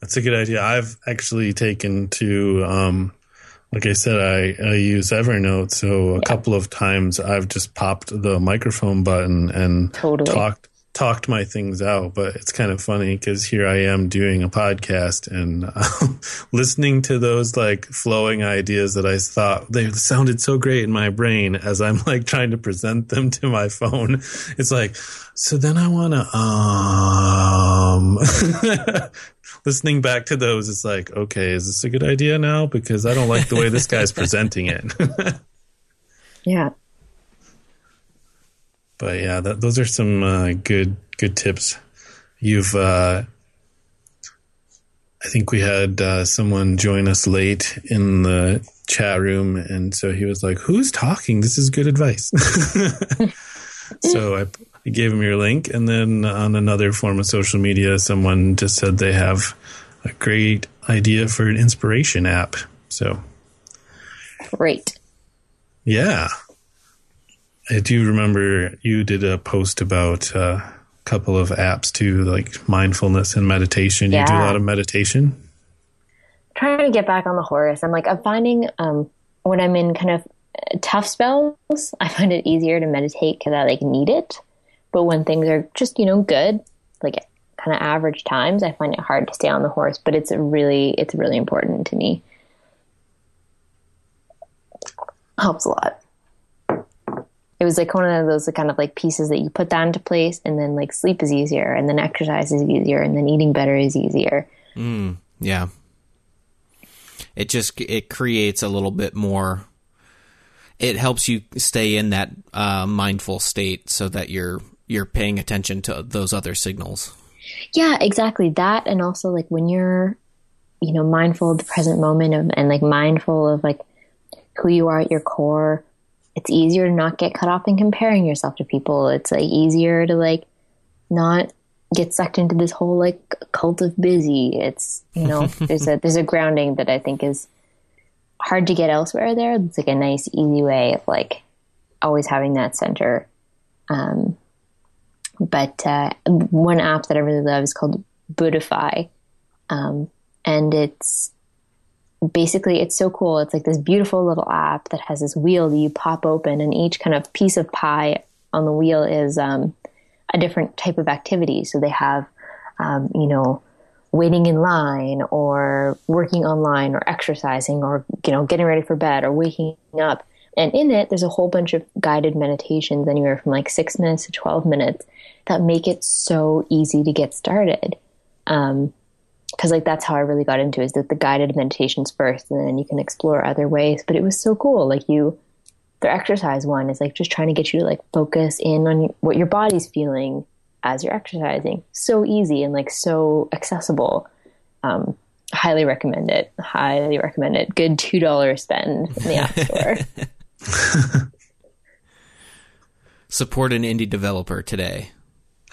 That's a good idea. I've actually taken to um, like I said, I, I use Evernote, so a yeah. couple of times I've just popped the microphone button and totally. talked talked my things out. But it's kind of funny because here I am doing a podcast and uh, listening to those like flowing ideas that I thought they sounded so great in my brain as I'm like trying to present them to my phone. It's like, so then I want to um listening back to those, it's like, okay, is this a good idea now? Because I don't like the way this guy's presenting it. yeah. But yeah, that, those are some uh, good good tips. You've, uh, I think we had uh, someone join us late in the chat room, and so he was like, "Who's talking? This is good advice." so I I gave him your link, and then on another form of social media, someone just said they have a great idea for an inspiration app. So great. Yeah. I do remember you did a post about uh, a couple of apps too, like mindfulness and meditation. Yeah. You do a lot of meditation. trying to get back on the horse. I'm like, I'm finding um, when I'm in kind of tough spells, I find it easier to meditate because I like need it. But when things are just, you know, good, like kind of average times, I find it hard to stay on the horse, but it's really, it's really important to me. Helps a lot. It was like one of those kind of like pieces that you put that into place and then like sleep is easier and then exercise is easier and then eating better is easier. Mm, yeah. It just, it creates a little bit more it helps you stay in that uh, mindful state so that you're you're paying attention to those other signals. Yeah, exactly. That and also like when you're, you know, mindful of the present moment of, and like mindful of like who you are at your core, it's easier to not get caught up in comparing yourself to people. It's like easier to like not get sucked into this whole like cult of busy. It's, you know, there's a there's a grounding that I think is hard to get elsewhere there. It's like a nice easy way of like always having that center. Um, but uh, one app that I really love is called Buddhify, um, and it's basically it's so cool. It's like this beautiful little app that has this wheel that you pop open, and each kind of piece of pie on the wheel is um, a different type of activity. So they have, um, you know, waiting in line, or working online, or exercising, or you know, getting ready for bed, or waking up. And in it, there's a whole bunch of guided meditations, anywhere from like six minutes to 12 minutes, that make it so easy to get started. Um, because like that's how I really got into it, is that the guided meditations first, and then you can explore other ways. But it was so cool. Like you, the exercise one is like just trying to get you to like focus in on what your body's feeling as you're exercising. So easy and like so accessible. Um, highly recommend it. Highly recommend it. Good two dollar spend in the app store. Support an indie developer today.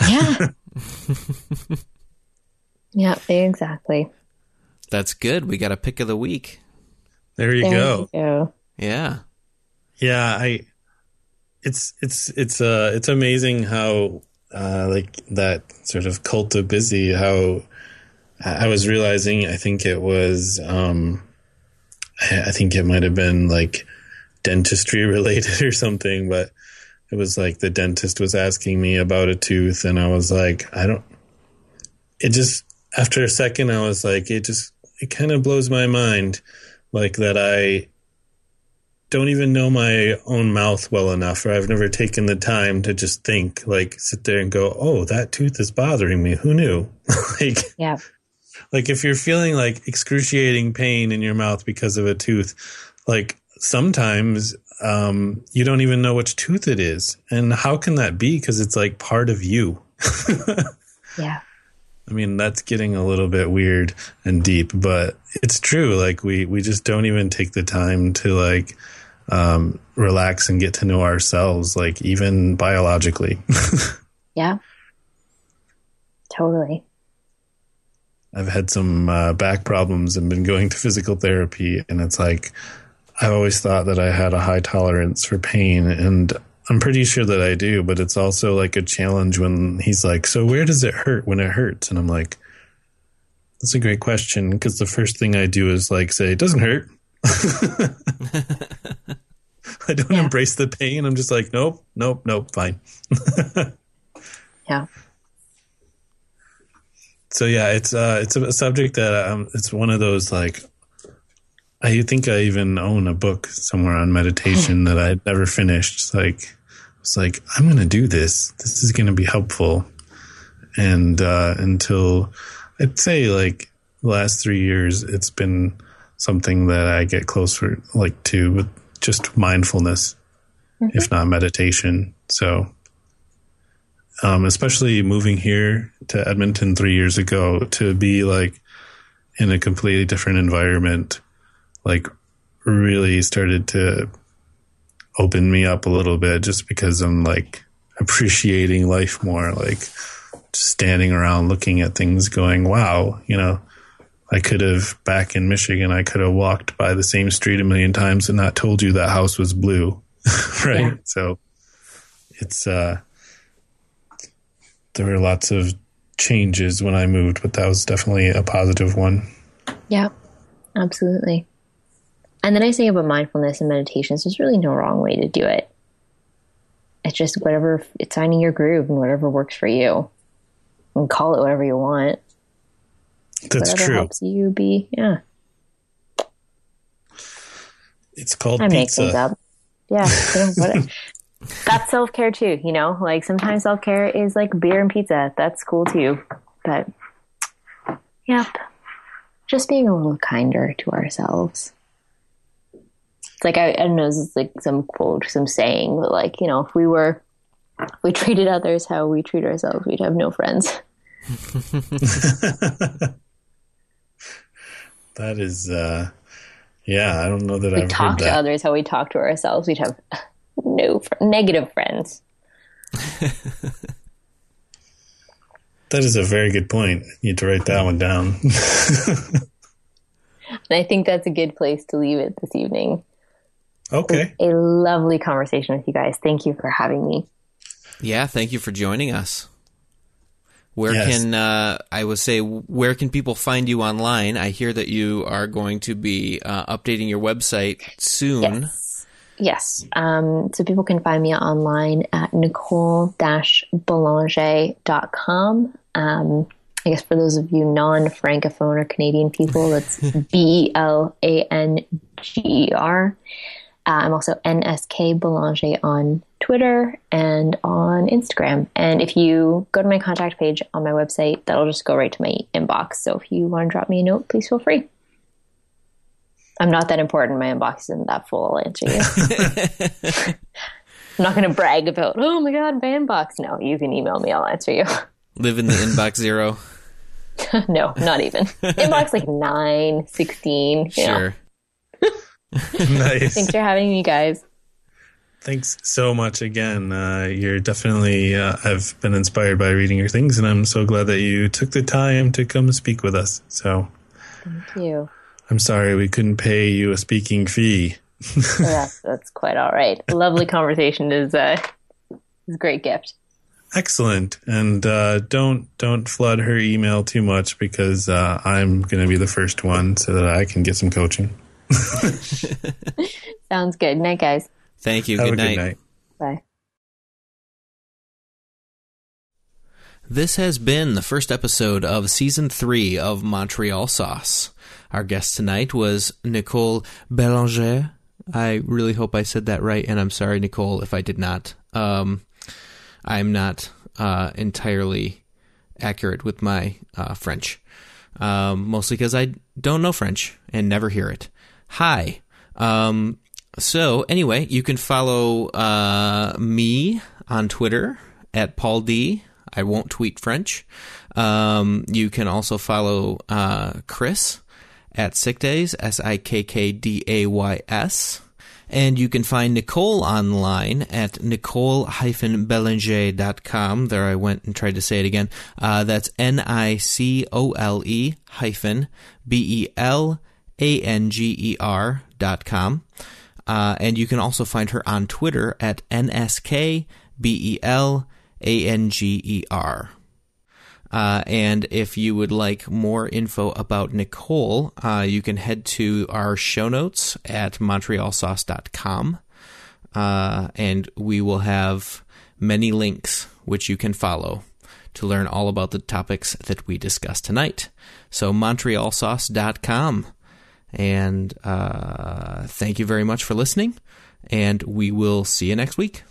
Yeah. yeah, exactly. That's good. We got a pick of the week. There you There go. you go. Yeah. Yeah, I. It's it's it's uh it's amazing how uh like that sort of cult of busy how I was realizing I think it was um I I think it might have been like dentistry related or something, but it was like the dentist was asking me about a tooth and I was like, I don't it just after a second I was like, it just it kind of blows my mind like that I don't even know my own mouth well enough or I've never taken the time to just think like sit there and go, "Oh, that tooth is bothering me. Who knew?" like Yeah. like if you're feeling like excruciating pain in your mouth because of a tooth, like sometimes um, you don't even know which tooth it is. And how can that be? Because it's like part of you. Yeah. I mean, that's getting a little bit weird and deep, but it's true. Like we, we just don't even take the time to like, um, relax and get to know ourselves, like even biologically. Yeah. Totally. I've had some uh, back problems and been going to physical therapy, and it's like I've always thought that I had a high tolerance for pain, and I'm pretty sure that I do. But it's also like a challenge when he's like, "So where does it hurt when it hurts?" And I'm like, "That's a great question," because the first thing I do is like say, "It doesn't hurt." I don't Yeah. embrace the pain. I'm just like, "Nope, nope, nope, fine." Yeah. so yeah, it's uh, it's a subject that um, it's one of those like. I think I even own a book somewhere on meditation that I'd never finished. It's like, it's like I'm going to do this. This is going to be helpful, and uh, until I'd say like the last three years, it's been something that I get closer like to with just mindfulness, if not meditation. So um, especially moving here to Edmonton three years ago to be like in a completely different environment, like really started to open me up a little bit just because I'm like appreciating life more, like just standing around looking at things going, wow, you know, I could have back in Michigan, I could have walked by the same street a million times and not told you that house was blue. right. Yeah. So it's, uh, there were lots of changes when I moved, but that was definitely a positive one. Yeah, absolutely. And the nice thing about mindfulness and meditation is there's really no wrong way to do it. It's just whatever, it's finding your groove and whatever works for you. And call it whatever you want. That's whatever true. helps you be, yeah. It's called I make things pizza. up. Yeah, you know, that's self care too. You know, like sometimes self care is like beer and pizza. That's cool too. But yep, just being a little kinder to ourselves. Like I, I don't know, it's like some quote, some saying, but like you know, if we were, if we treated others how we treat ourselves, we'd have no friends. That is, uh, yeah, I don't know that We I've talk to others how we talk to ourselves, we'd have no fr- negative friends. That is a very good point. You need to write that one down. And I think that's a good place to leave it this evening. Okay. A lovely conversation with you guys. Thank you for having me. Yeah, thank you for joining us. Where Yes. can uh, I would say where can people find you online? I hear that you are going to be uh, updating your website soon. Yes. Yes. Um, so people can find me online at nicole-belanger.com. Um, I guess for those of you non-francophone or Canadian people, that's B E L A N G E R. Uh, I'm also NSK Belanger on Twitter and on Instagram. And if you go to my contact page on my website, that'll just go right to my inbox. So if you want to drop me a note, please feel free. I'm not that important. My inbox isn't that full. I'll answer you. I'm not going to brag about, oh my God, my inbox. No, you can email me. I'll answer you. Live in the inbox zero. no, not even. Inbox like 9, 16. Sure. nice. Thanks for having me, guys. Thanks so much again. Uh, you're definitely, uh, I've been inspired by reading your things, and I'm so glad that you took the time to come speak with us. So Thank you. I'm sorry we couldn't pay you a speaking fee. that's, that's quite all right. Lovely conversation is, uh, is a great gift. Excellent, and uh, don't don't flood her email too much because uh, I'm going to be the first one so that I can get some coaching. Sounds good. Night, guys. Thank you. Have good a night. good night. Bye. This has been the first episode of season three of Montreal Sauce. Our guest tonight was Nicole Belanger. I really hope I said that right, and I'm sorry, Nicole, if I did not. Um, I'm not uh, entirely accurate with my uh, French, um, mostly because I don't know French and never hear it. Hi. Um, so anyway, you can follow uh, me on Twitter at Paul D. I won't tweet French. Um, you can also follow uh, Chris at Sick Days, S I K K D A Y S. And you can find Nicole online at nicole-belanger.com. There I went and tried to say it again. Uh, that's N-I-C-O-L-E hyphen B-E-L-A-N-G-E-R dot com. Uh, and you can also find her on Twitter at N-S-K-B-E-L-A-N-G-E-R. Uh, and if you would like more info about Nicole, uh, you can head to our show notes at montrealsauce.com. Uh, and we will have many links which you can follow to learn all about the topics that we discussed tonight. So, montrealsauce.com. And uh, thank you very much for listening, and we will see you next week.